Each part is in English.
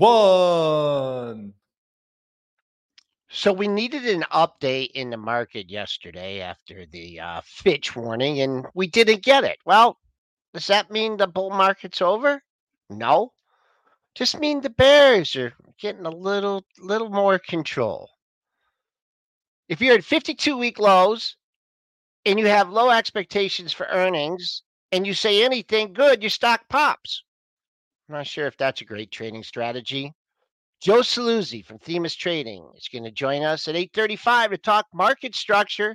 one. So we needed an update in the market yesterday after the uh, Fitch warning, and we didn't get it. Well, does that mean the bull market's over? No. Just mean the bears are getting a little little more control. If you're at 52 week lows and you have low expectations for earnings and you say anything good, your stock pops. I'm not sure if that's a great trading strategy. Joe Saluzzi from Themis Trading is going to join us at 8:35 to talk market structure.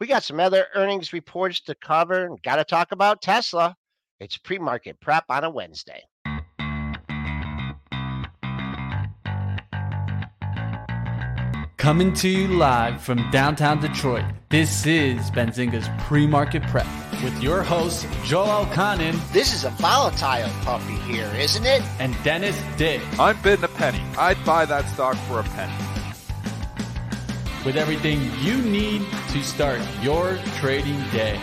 We got some other earnings reports to cover and got to talk about Tesla. It's pre-market prep on a Wednesday. Coming to you live from downtown Detroit, this is Benzinga's Pre-Market Prep with your host, Joel Elconin. This is a volatile puppy here, isn't it? And Dennis Dick. I'm bidding a penny. I'd buy that stock for a penny. With everything you need to start your trading day.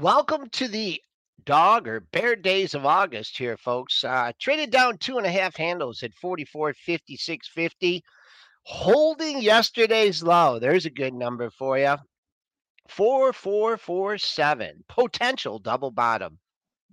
Welcome to the dog or bear days of August here, folks. Uh, traded down two and a half handles at 44, 56, 50. Holding yesterday's low. There's a good number for you. 4447. Potential double bottom.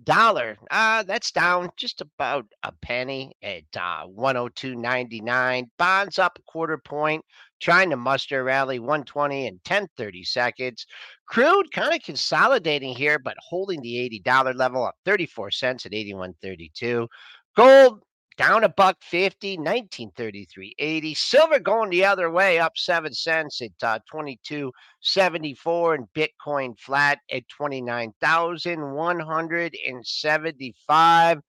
Dollar. Uh, that's down just about a penny at uh, 102.99. Bonds up a quarter point, trying to muster rally 120 and 10 30 seconds. Crude kind of consolidating here, but holding the $80 level up 34 cents at 81.32. Gold down a buck 50, 1933.80. Silver going the other way, up 7 cents at uh, 22.74 and Bitcoin flat at 29,175.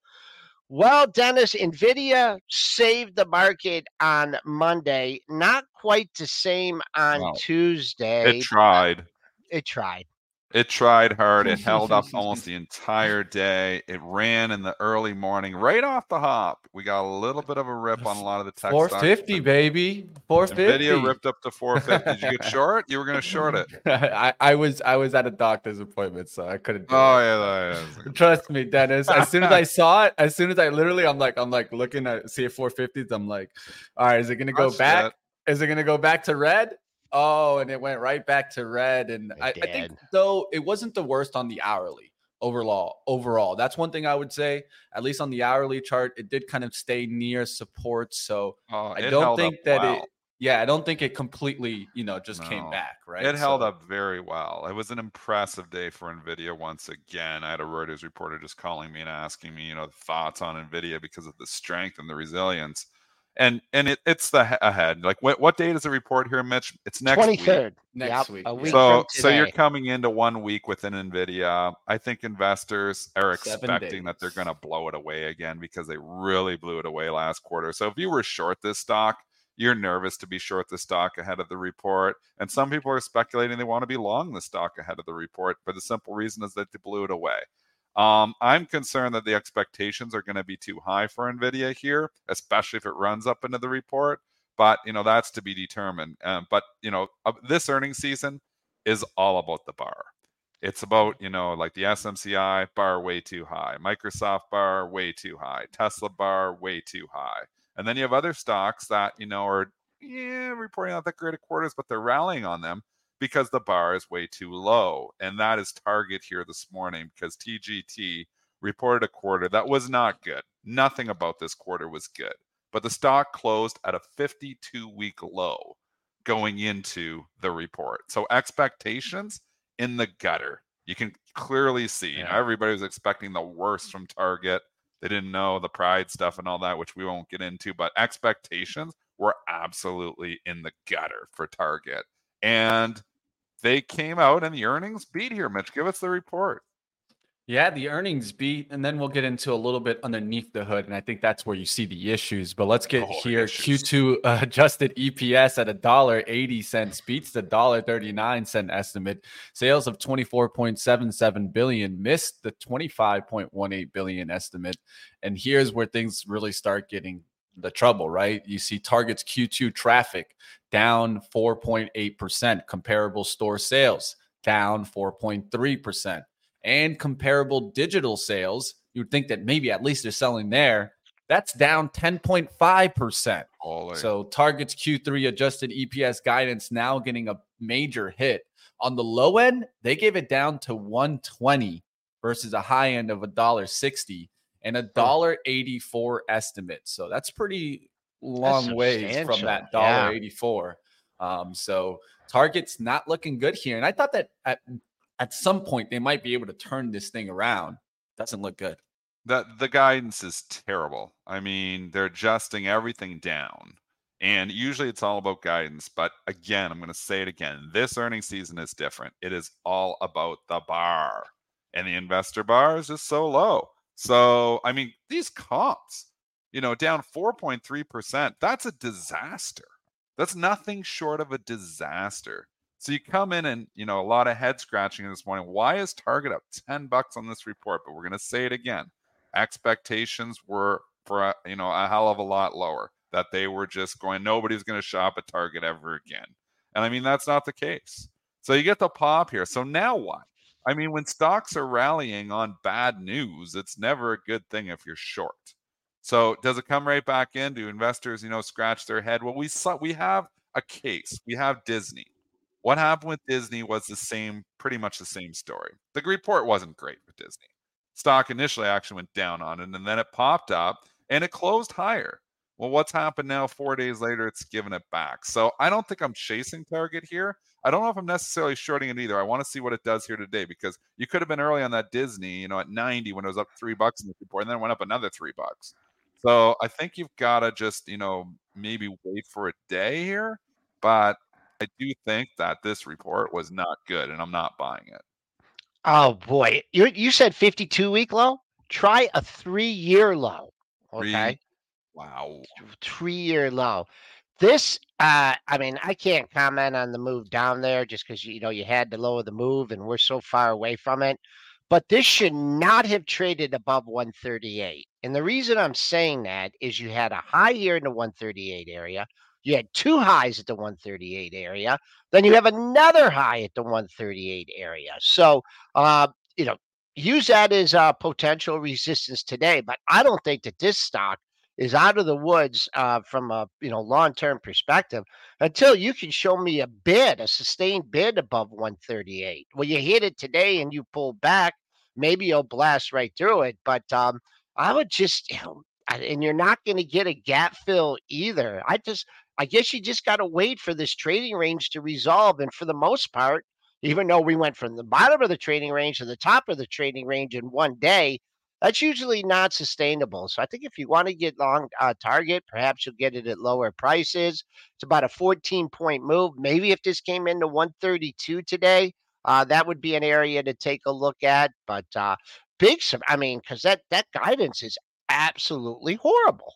Well, Dennis, Nvidia saved the market on Monday. Not quite the same on No. Tuesday. It tried. It tried. It tried hard. It held up almost the entire day. It ran in the early morning, right off the hop. We got a little bit of a rip on a lot of the tech stocks. 450, baby. 450. Nvidia ripped up to 450. Did you get short? You were going to short it. I, I was I was at a doctor's appointment, so I couldn't do Oh yeah, yeah. Trust me, Dennis. As soon as I saw it, as soon as I literally, I'm like, I'm like looking at see a 450s. I'm like, all right, is it gonna go That's back? it. Is it gonna go back to red? Oh, and it went right back to red. And I, I think though it wasn't the worst on the hourly overall. Overall, that's one thing I would say. At least on the hourly chart, it did kind of stay near support. So Oh, I don't think that well. it. Yeah, I don't think it completely, you know, just came back. Right. It held up very well. It was an impressive day for Nvidia once again. I had a Reuters reporter just calling me and asking me, you know, thoughts on Nvidia because of the strength and the resilience. And and it, it's the he- ahead. Like what what date is the report here, Mitch? It's next week. 23rd. Next Yep, week, A week So so you're coming into one week within Nvidia. I think investors are expecting that they're going to blow it away again because they really blew it away last quarter. So if you were short this stock, you're nervous to be short the stock ahead of the report. And some people are speculating they want to be long the stock ahead of the report for the simple reason is that they blew it away. Um, I'm concerned that the expectations are going to be too high for Nvidia here, especially if it runs up into the report. But you know that's to be determined. Um, but you know uh, this earnings season is all about the bar. It's about you know like the SMCI bar way too high, Microsoft bar way too high, Tesla bar way too high, and then you have other stocks that you know are yeah reporting out that great quarters, but they're rallying on them because the bar is way too low. And that is Target here this morning because TGT reported a quarter that was not good. Nothing about this quarter was good. But the stock closed at a 52 week low going into the report. So expectations in the gutter. You can clearly see, you know, everybody was expecting the worst from Target. They didn't know the pride stuff and all that, which we won't get into, but expectations were absolutely in the gutter for Target. And they came out and the earnings beat here. Mitch, give us the report. Yeah, the earnings beat, and then we'll get into a little bit underneath the hood, and I think that's where you see the issues. But let's get Oh, here. issues. Q2 uh, adjusted EPS at a dollar eighty cents beats the dollar thirty nine cent estimate. Sales of twenty four point seven seven billion missed the twenty five point one eight billion estimate, and here's where things really start getting the trouble, right? You see Target's Q2 traffic down 4.8%, comparable store sales down 4.3%, and comparable digital sales. You would think that maybe at least they're selling there. That's down 10.5%. Holy. So Target's Q3 adjusted EPS guidance now getting a major hit. On the low end, they gave it down to 120 versus a high end of a dollar 60 and a dollar 84 estimate. So that's pretty long ways from substantial, that yeah. dollar 84. Um, so Target's not looking good here. And I thought that at, at some point they might be able to turn this thing around. Doesn't look good. that the guidance is terrible. I mean, they're adjusting everything down. And usually it's all about guidance. But again, I'm going to say it again. This earnings season is different. It is all about the bar. And the investor bar is just so low. So, I mean, these comps, you know, down 4.3%, that's a disaster. That's nothing short of a disaster. So you come in and, you know, a lot of head scratching this morning. Why is Target up 10 bucks on this report? But we're going to say it again expectations were for a, you know a hell of a lot lower that they were just going nobody's going to shop at target ever again and i mean that's not the case so you get the pop here so now what i mean when stocks are rallying on bad news it's never a good thing if you're short. So does it come right back in? Do investors you know scratch their head? Well we saw we have a case. We have disney. What happened with disney was the same pretty much the same story. The report wasn't great with disney. Stock initially actually went down on it and then it popped up and it closed higher. Well, what's happened now? Four days later, it's given it back. So I don't think I'm chasing target here. I don't know if I'm necessarily shorting it either. I want to see what it does here today because you could have been early on that Disney, you know, at 90 when it was up three bucks in the report, and then it went up another three bucks. So I think you've got to just, you know, maybe wait for a day here. But I do think that this report was not good, and I'm not buying it. Oh boy, you you said 52 week low. Try a three year low. Okay, Wow. three year low. This, uh, I mean, I can't comment on the move down there just because you know you had to lower the move and we're so far away from it. But this should not have traded above 138. And the reason I'm saying that is you had a high here in the 138 area. You had two highs at the 138 area. Then you have another high at the 138 area. So, uh, you know, use that as a potential resistance today. But I don't think that this stock is out of the woods uh, from a you know long term perspective until you can show me a bid, a sustained bid above 138. Well, you hit it today and you pull back, maybe you'll blast right through it. But um, I would just, you know, and you're not going to get a gap fill either. I just, I guess you just got to wait for this trading range to resolve. And for the most part, even though we went from the bottom of the trading range to the top of the trading range in one day, that's usually not sustainable. So I think if you want to get long uh, target, perhaps you'll get it at lower prices. It's about a 14 point move. Maybe if this came into 132 today, uh, that would be an area to take a look at. But uh, big, I mean, because that that guidance is absolutely horrible.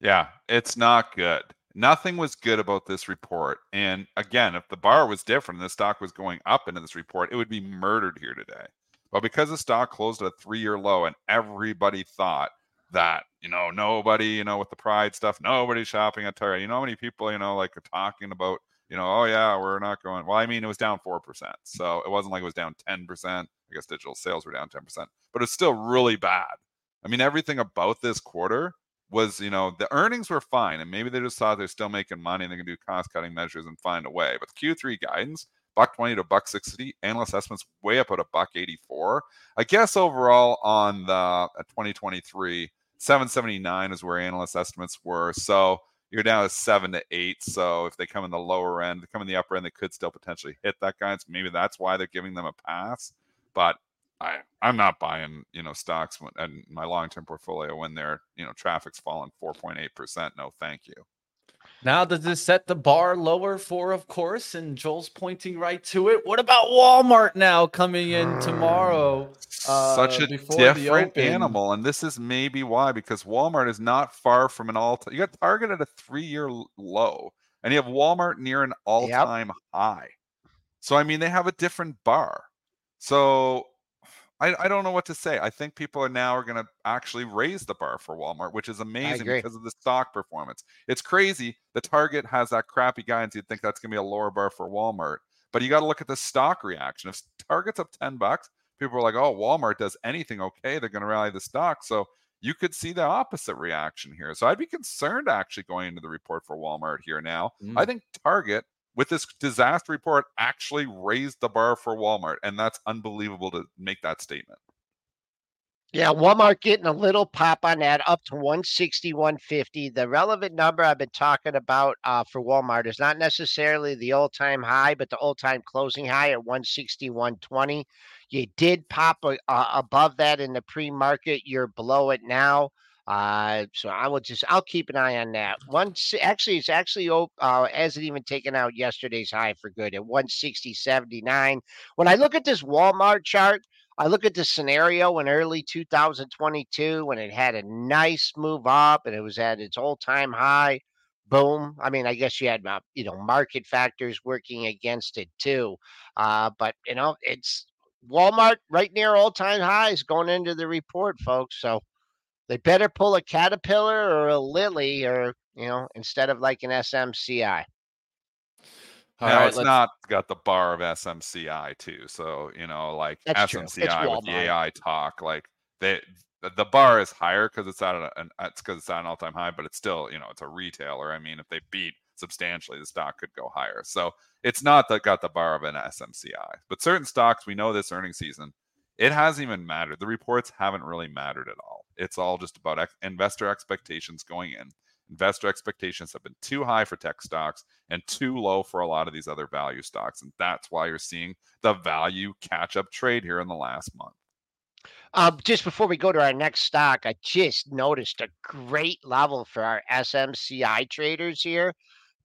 Yeah, it's not good. Nothing was good about this report. And again, if the bar was different and the stock was going up into this report, it would be murdered here today. But because the stock closed at a three year low and everybody thought that, you know, nobody, you know, with the pride stuff, nobody's shopping at Target. You know how many people, you know, like are talking about, you know, oh yeah, we're not going. Well, I mean, it was down 4%. So it wasn't like it was down 10%. I guess digital sales were down 10%, but it's still really bad. I mean, everything about this quarter was, you know, the earnings were fine, and maybe they just thought they're still making money and they can do cost cutting measures and find a way. But the Q3 guidance, buck 20 to buck 60, analyst estimates way up at a buck 84. I guess overall on the uh, 2023, 779 is where analyst estimates were. So you're down to seven to eight. So if they come in the lower end, they come in the upper end, they could still potentially hit that guidance. Maybe that's why they're giving them a pass. But I, I'm not buying, you know, stocks in my long-term portfolio when their, you know, traffic's fallen 4.8%. No, thank you. Now, does this set the bar lower for, of course? And Joel's pointing right to it. What about Walmart now coming in tomorrow? Such uh, a different animal, and this is maybe why because Walmart is not far from an all. Time. You got Target at a three-year low, and you have Walmart near an all-time high. So I mean, they have a different bar. So I, I don't know what to say. I think people are now are going to actually raise the bar for Walmart, which is amazing because of the stock performance. It's crazy. The Target has that crappy guidance. You'd think that's going to be a lower bar for Walmart, but you got to look at the stock reaction. If Target's up 10 bucks, people are like, oh, Walmart does anything okay. They're going to rally the stock. So you could see the opposite reaction here. So I'd be concerned actually going into the report for Walmart here now. Mm. I think Target with this disaster report actually raised the bar for Walmart. And that's unbelievable to make that statement. Yeah, Walmart getting a little pop on that up to 160, 150. The relevant number I've been talking about uh, for Walmart is not necessarily the all time high, but the all time closing high at 160, 120. You did pop uh, above that in the pre market. You're below it now. Uh, so I will just I'll keep an eye on that. Once actually it's actually uh hasn't even taken out yesterday's high for good at 160.79. When I look at this Walmart chart, I look at the scenario in early 2022 when it had a nice move up and it was at its all-time high. Boom. I mean, I guess you had uh, you know market factors working against it too. Uh, but you know, it's Walmart right near all-time highs going into the report, folks. So they better pull a Caterpillar or a Lilly, or, you know, instead of like an SMCI. All no, right, it's let's... not got the bar of SMCI too. So, you know, like That's SMCI with the AI talk, like they the bar is higher because it's at an it's because it's at an all-time high, but it's still, you know, it's a retailer. I mean, if they beat substantially, the stock could go higher. So it's not that got the bar of an SMCI. But certain stocks, we know this earning season, it hasn't even mattered. The reports haven't really mattered at all. It's all just about ex- investor expectations going in. Investor expectations have been too high for tech stocks and too low for a lot of these other value stocks. And that's why you're seeing the value catch up trade here in the last month. Um, just before we go to our next stock, I just noticed a great level for our SMCI traders here.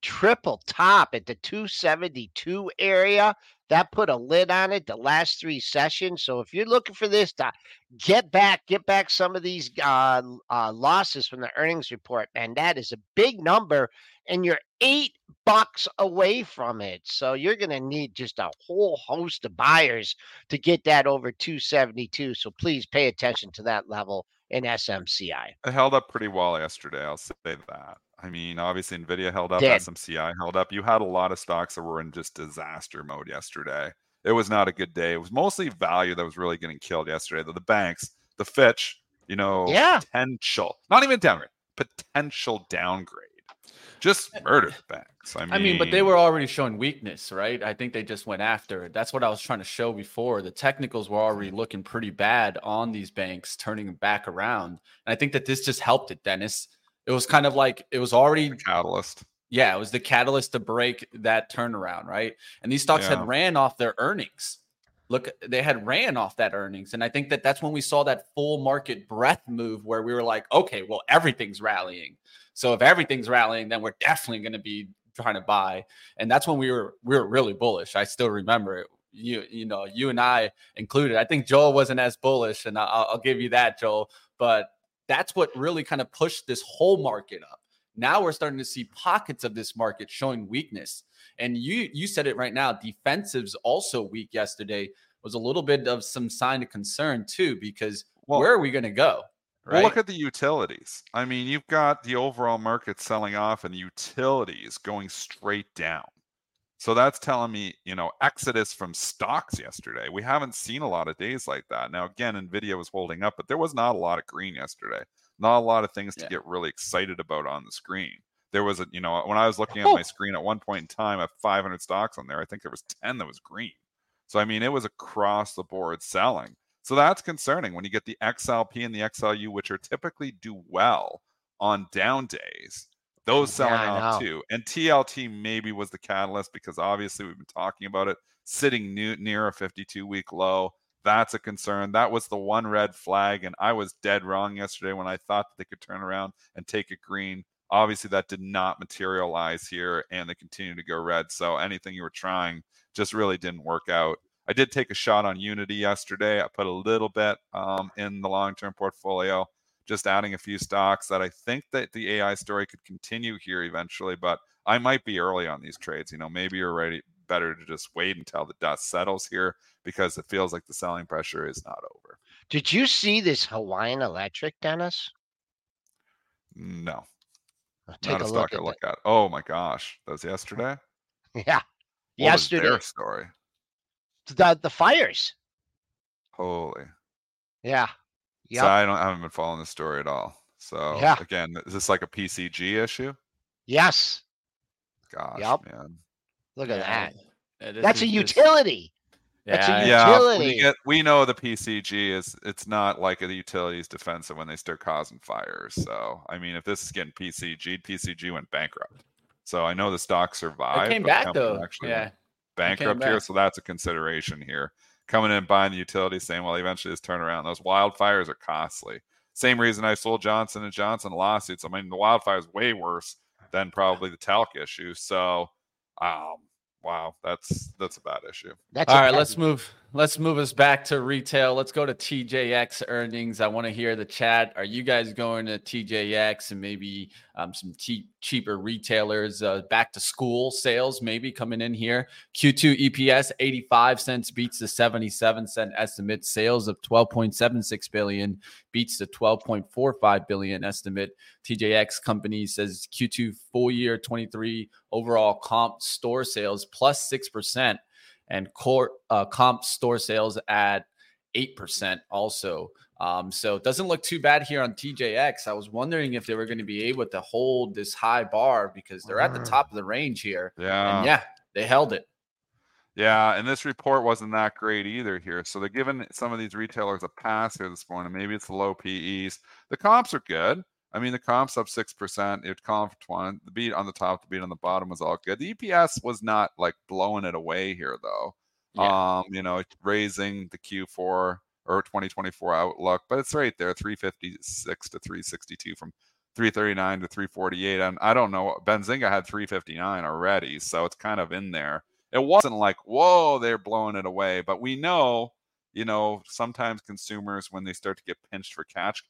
Triple top at the 272 area. That put a lid on it the last three sessions. So if you're looking for this to get back, get back some of these uh, uh, losses from the earnings report, and that is a big number, and you're eight bucks away from it. So you're going to need just a whole host of buyers to get that over 272. So please pay attention to that level in SMCI. It held up pretty well yesterday. I'll say that. I mean, obviously Nvidia held up, Dead. SMCI held up. You had a lot of stocks that were in just disaster mode yesterday. It was not a good day. It was mostly value that was really getting killed yesterday. The, the banks, the Fitch, you know, yeah. potential, not even downgrade, potential downgrade. Just eh, murder the banks. I mean, I mean, but they were already showing weakness, right? I think they just went after it. That's what I was trying to show before. The technicals were already mm-hmm. looking pretty bad on these banks, turning back around. And I think that this just helped it, Dennis it was kind of like it was already the catalyst. Yeah, it was the catalyst to break that turnaround, right? And these stocks yeah. had ran off their earnings. Look, they had ran off that earnings, and I think that that's when we saw that full market breath move, where we were like, okay, well, everything's rallying. So if everything's rallying, then we're definitely going to be trying to buy, and that's when we were we were really bullish. I still remember it. You you know you and I included. I think Joel wasn't as bullish, and I'll, I'll give you that, Joel. But that's what really kind of pushed this whole market up. Now we're starting to see pockets of this market showing weakness. And you you said it right now. Defensives also weak yesterday was a little bit of some sign of concern too, because well, where are we going to go? Right? Well, look at the utilities. I mean, you've got the overall market selling off and the utilities going straight down. So that's telling me, you know, exodus from stocks yesterday. We haven't seen a lot of days like that. Now, again, Nvidia was holding up, but there was not a lot of green yesterday. Not a lot of things to yeah. get really excited about on the screen. There was a, you know, when I was looking at my oh! screen at one point in time, I at 500 stocks on there, I think there was 10 that was green. So I mean, it was across the board selling. So that's concerning when you get the XLP and the XLU, which are typically do well on down days those selling yeah, off too. And TLT maybe was the catalyst because obviously we've been talking about it sitting new, near a 52 week low. That's a concern. That was the one red flag. And I was dead wrong yesterday when I thought that they could turn around and take it green. Obviously, that did not materialize here and they continue to go red. So anything you were trying just really didn't work out. I did take a shot on Unity yesterday. I put a little bit um, in the long term portfolio just adding a few stocks that I think that the AI story could continue here eventually, but I might be early on these trades. You know, maybe you're ready better to just wait until the dust settles here because it feels like the selling pressure is not over. Did you see this Hawaiian Electric, Dennis? No, Take not a a look stock I at look at. Oh my gosh, that was yesterday. Yeah. What Yesterday, their story. the the fires. Holy. Yeah. So I don't I haven't been following the story at all. So Yeah. again, is this like a PCG issue? Yes. Gosh, Yep. man. Look at that. Yeah, That's a is just- utility. That's a Yeah, Yeah, when Utility. you get, we know the PCG is it's not like the utilities defensive when they start causing fires. So I mean, if this is getting PCG, PCG went bankrupt. So I know the stock survived. It came but back though. Actually Yeah. went bankrupt here, so that's a consideration here. Coming in buying the utility, saying, "Well, eventually this turnaround." Those wildfires are costly. Same reason I sold Johnson and Johnson lawsuits. I mean, the wildfire is way worse than probably the talc issue. So, um, wow, that's that's a bad issue. That's All a right, bad- let's move. Let's move us back to retail. Let's go to TJX earnings. I want to hear the chat. Are you guys going to TJX and maybe um, some te- cheaper retailers? Uh, back to school sales maybe coming in here. Q2 EPS 85 cents beats the 77 cent estimate. Sales of 12.76 billion beats the 12.45 billion estimate. TJX company says Q2 full year 23 overall comp store sales plus 6% and core uh, comp store sales at 8% also. Um, so it doesn't look too bad here on TJX. I was wondering if they were going to be able to hold this high bar because they're at the Mm. top of the range here. Yeah, And yeah, they held it. Yeah, and this report wasn't that great either here. So they're giving some of these retailers a pass here this morning. Maybe it's the low PEs. The comps are good. I mean, the comps up six percent. It comp for twenty. The beat on the top, the beat on the bottom was all good. The EPS was not like blowing it away here though. Yeah. Um, you know, raising the Q4 or 2024 outlook, but it's right there, 356 to 362 from 339 to 348. And I don't know, Benzinga had 359 already, so it's kind of in there. It wasn't like, whoa, they're blowing it away, but we know, you know, sometimes consumers when they start to get pinched for cash,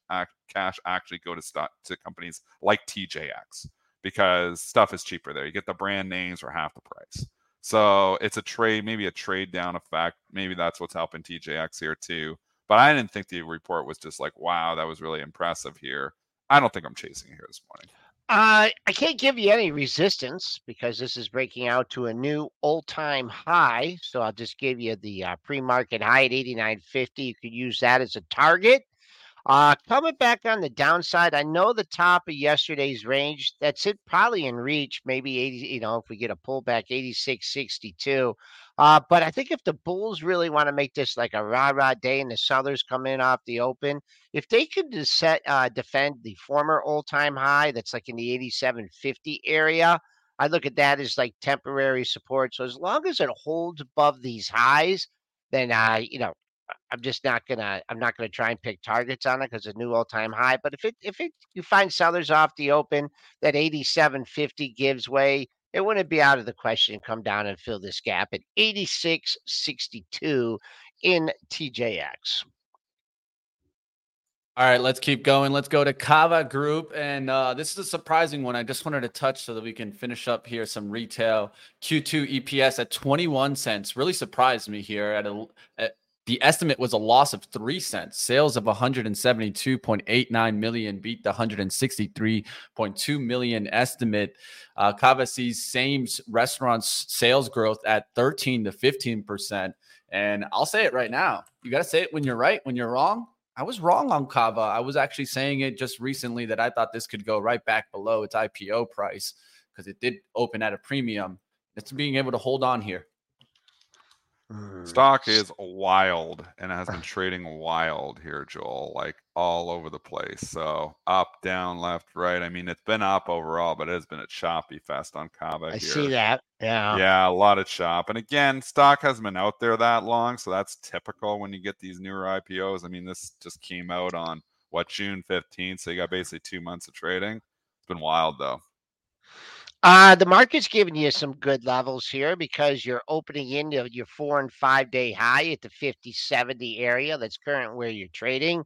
cash actually go to stock to companies like TJX because stuff is cheaper there. You get the brand names for half the price. So it's a trade, maybe a trade down effect. Maybe that's what's helping TJX here too. But I didn't think the report was just like, wow, that was really impressive here. I don't think I'm chasing here this morning. Uh, I can't give you any resistance because this is breaking out to a new all-time high. So I'll just give you the uh, pre-market high at 89.50. You could use that as a target. Uh, coming back on the downside, I know the top of yesterday's range. That's it, probably in reach. Maybe 80. You know, if we get a pullback, 86.62. Uh, but I think if the Bulls really want to make this like a rah rah day and the Southers come in off the open, if they could set, uh, defend the former all time high that's like in the 87.50 area, I look at that as like temporary support. So as long as it holds above these highs, then I, you know, I'm just not gonna I'm not gonna try and pick targets on it because it's a new all time high. But if it if it you find sellers off the open that 87.50 gives way, it wouldn't be out of the question to come down and fill this gap at 86.62 in TJX. All right, let's keep going. Let's go to Cava Group. And uh, this is a surprising one. I just wanted to touch so that we can finish up here some retail. Q2 EPS at 21 cents really surprised me here. At, a, at the estimate was a loss of three cents. Sales of 172.89 million beat the 163.2 million estimate. Uh, Cava sees same restaurants sales growth at 13 to 15 percent. And I'll say it right now. You got to say it when you're right. When you're wrong, I was wrong on Cava. I was actually saying it just recently that I thought this could go right back below its IPO price because it did open at a premium. It's being able to hold on here. Mm. Stock is wild and has been trading wild here, Joel, like all over the place. So up, down, left, right. I mean, it's been up overall, but it has been a choppy fest on Cava I here. see that. Yeah. Yeah, a lot of chop. And again, stock hasn't been out there that long, so that's typical when you get these newer IPOs. I mean, this just came out on what June 15th, so you got basically two months of trading. It's been wild though. Uh, the market's giving you some good levels here because you're opening into your four and five day high at the 50 70 area. That's current where you're trading.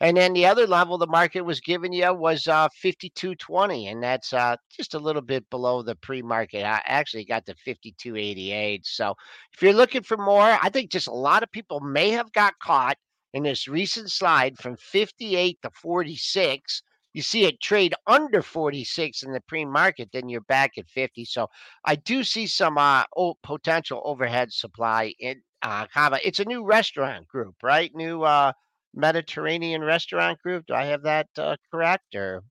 And then the other level the market was giving you was uh, 52.20, and that's uh, just a little bit below the pre market. I actually got to 52.88. So if you're looking for more, I think just a lot of people may have got caught in this recent slide from 58 to 46 you see it trade under 46 in the pre-market, then you're back at 50. So I do see some uh, potential overhead supply in uh, Cava. It's a new restaurant group, right? New uh, Mediterranean restaurant group. Do I have that uh, correct or?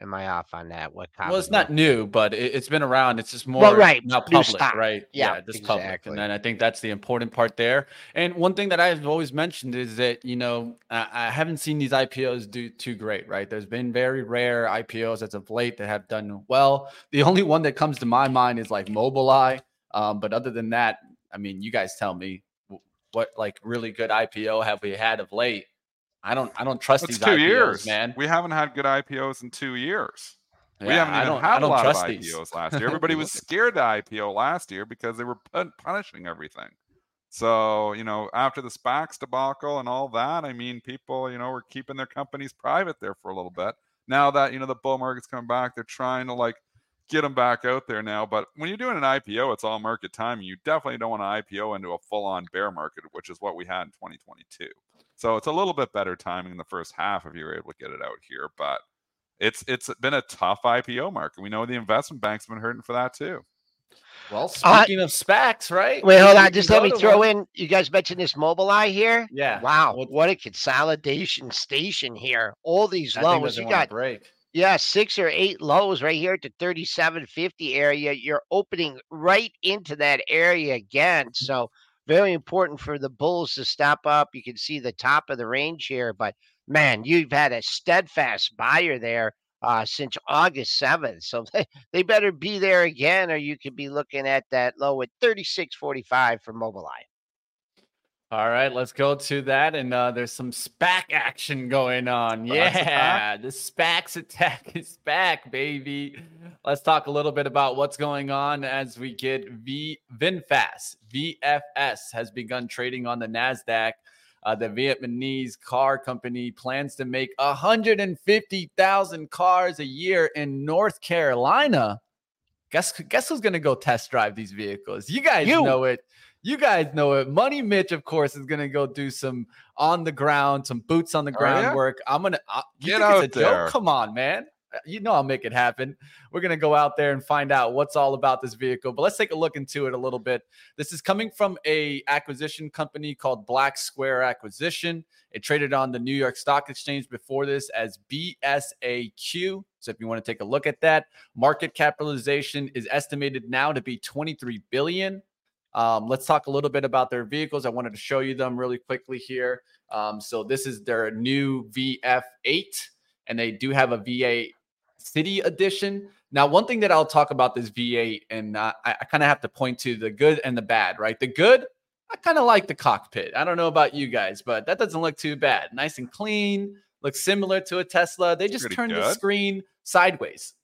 Am I off on that? What? Well, it's not new, but it, has been around. It's just more well, right. now public, right? Yeah, yeah just exactly. public. And then I think that's the important part there. And one thing that I've always mentioned is that you know I, I haven't seen these IPOs do too great, right? There's been very rare IPOs as of late that have done well. The only one that comes to my mind is like Mobileye. Um, but other than that, I mean, you guys tell me what like really good IPO have we had of late? I don't I don't trust That's these two IPOs, years, man. We haven't had good IPOs in two years. Yeah, we haven't even I don't, had I don't a lot of IPOs these. last year. Everybody was scared to IPO last year because they were punishing everything. So, you know, after the SPACs debacle and all that, I mean, people, you know, were keeping their companies private there for a little bit. Now that, you know, the bull market's coming back, they're trying to like get them back out there now. But when you're doing an IPO, it's all market timing. You definitely don't want to IPO into a full on bear market, which is what we had in 2022. So it's a little bit better timing in the first half if you're able to get it out here. But it's it's been a tough IPO market. We know the investment banks have been hurting for that too. Well, uh, speaking uh, of SPACs, right? Wait, hold on. Just let me throw one. in. You guys mentioned this Mobileye here. Yeah. Wow. What a consolidation station here. All these lows. You got break. Yeah, six or eight lows right here at the 3750 area. You're opening right into that area again. So very important for the Bulls to step up. You can see the top of the range here, but man, you've had a steadfast buyer there uh, since August 7th. So they, they better be there again, or you could be looking at that low at 36.45 for Mobileye. All right, let's go to that. And uh, there's some SPAC action going on. Yeah, the SPACs attack is back, baby. Let's talk a little bit about what's going on as we get V VinFast. VFS has begun trading on the NASDAQ. Uh, the Vietnamese car company plans to make 150,000 cars a year in North Carolina. Guess guess who's going to go test drive these vehicles? You guys you. know it. You guys know it. Money Mitch, of course, is gonna go do some on the ground, some boots on the ground oh, yeah? work. I'm gonna uh, get out a there. Joke? Come on, man. Uh, you know I'll make it happen. We're gonna go out there and find out what's all about this vehicle. But let's take a look into it a little bit. This is coming from a acquisition company called Black Spade Acquisition. It traded on the New York Stock Exchange before this as BSAQ. So if you want to take a look at that, market capitalization is estimated now to be 23 billion. Um, let's talk a little bit about their vehicles. I wanted to show you them really quickly here. Um, so this is their new VF8, and they do have a V8 City Edition. Now, one thing that I'll talk about this V8, and uh, I, I kind of have to point to the good and the bad, right? The good, I kind of like the cockpit. I don't know about you guys, but that doesn't look too bad. Nice and clean, looks similar to a Tesla. They just turned good. the screen sideways.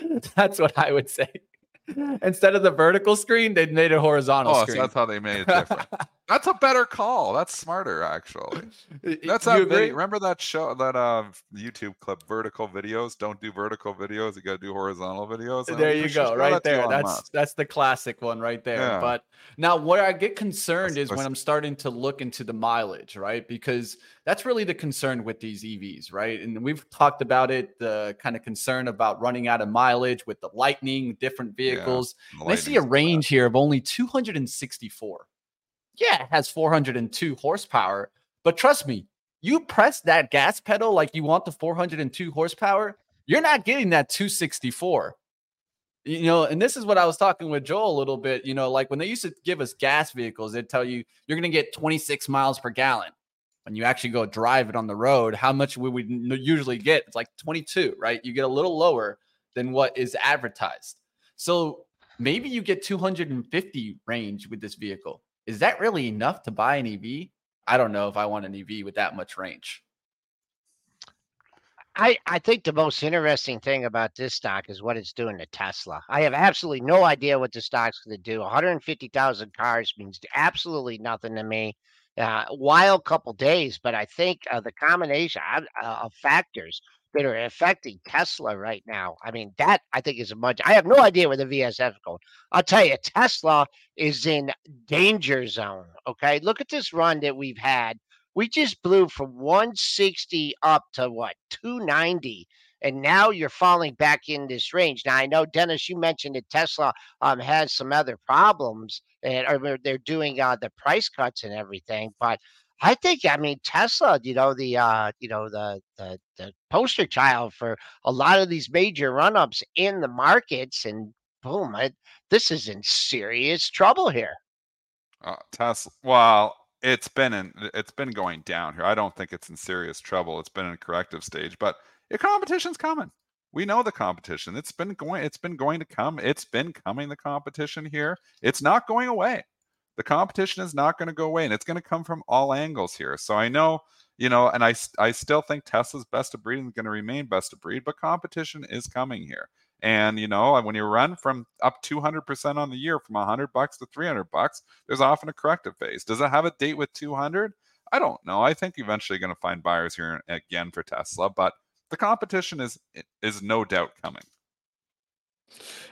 That's what I would say. Instead of the vertical screen, they made it horizontal oh, screen. So that's how they made it different. That's a better call. That's smarter, actually. That's that video. Remember that show, that uh, YouTube clip, vertical videos? Don't do vertical videos. You got to do horizontal videos. There you go, right there. That's that's the classic one right there. Yeah. But now, where I get concerned that's, is when I'm starting to look into the mileage, right? Because that's really the concern with these EVs, right? And we've talked about it, the kind of concern about running out of mileage with the Lightning, different vehicles. Yeah, I see a range here of only 264. Yeah, it has 402 horsepower, but trust me, you press that gas pedal like you want the 402 horsepower, you're not getting that 264 you know, and this is what I was talking with Joel a little bit. You know, like when they used to give us gas vehicles, they'd tell you you're going to get 26 miles per gallon when you actually go drive it on the road, how much we would usually get? It's like 22, right? You get a little lower than what is advertised. So maybe you get 250 range with this vehicle. Is that really enough to buy an EV? I don't know if I want an EV with that much range. I, I think the most interesting thing about this stock is what it's doing to Tesla. I have absolutely no idea what the stock's going to do. 150,000 cars means absolutely nothing to me. Uh, wild couple days, but I think uh, the combination of, uh, of factors that are affecting Tesla right now. I mean, that I think is a much. I have no idea where the VSF is going. I'll tell you, Tesla is in danger zone. Okay, look at this run that we've had. We just blew from 160 up to what 290 and now you're falling back in this range. Now I know Dennis, you mentioned that Tesla um, has some other problems, and or they're doing uh, the price cuts and everything. But I think I mean Tesla, you know, the uh, you know, the the the poster child for a lot of these major run-ups in the markets and boom, I, this is in serious trouble here. Uh, Tesla well, it's been in it's been going down here. I don't think it's in serious trouble. It's been in a corrective stage, but the competition's coming. We know the competition. It's been going it's been going to come. It's been coming the competition here. It's not going away the competition is not going to go away and it's going to come from all angles here. So I know, you know, and I, I still think Tesla's best of breed is going to remain best of breed, but competition is coming here. And you know, when you run from up 200% on the year from 100 bucks to 300 bucks, there's often a corrective phase. Does it have a date with 200? I don't know. I think eventually going to find buyers here again for Tesla, but the competition is is no doubt coming.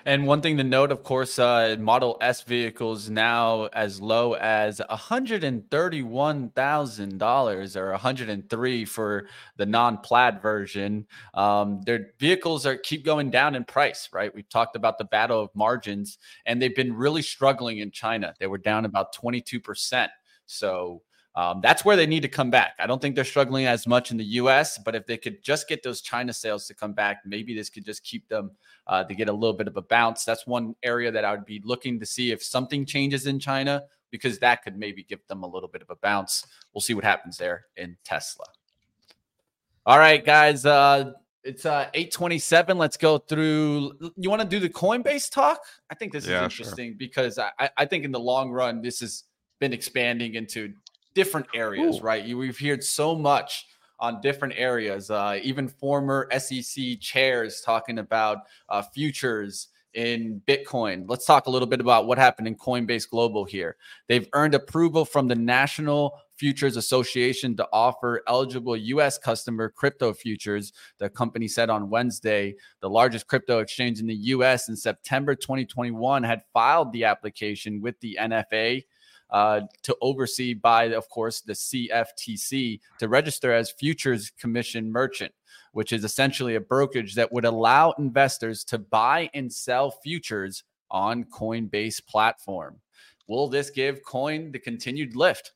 And one thing to note, of course, uh, Model S vehicles now as low as $131,000 or 103 for the non-plaid version. Um, their vehicles are keep going down in price, right? We've talked about the battle of margins, and they've been really struggling in China. They were down about 22%. So um, that's where they need to come back. I don't think they're struggling as much in the U.S., but if they could just get those China sales to come back, maybe this could just keep them uh, to get a little bit of a bounce. That's one area that I would be looking to see if something changes in China, because that could maybe give them a little bit of a bounce. We'll see what happens there in Tesla. All right, guys. Uh, it's uh 827. Let's go through. You want to do the Coinbase talk? I think this is interesting sure. because I, I think in the long run, this has been expanding into different areas, Ooh. right? You, we've heard so much on different areas. Uh, even former SEC chairs talking about uh, futures in Bitcoin. Let's talk a little bit about what happened in Coinbase Global here. They've earned approval from the National Futures Association to offer eligible US customer crypto futures, the company said on Wednesday. The largest crypto exchange in the US in September 2021 had filed the application with the NFA uh, to oversee by, of course, the CFTC to register as futures commission merchant, which is essentially a brokerage that would allow investors to buy and sell futures on Coinbase platform. Will this give Coin the continued lift?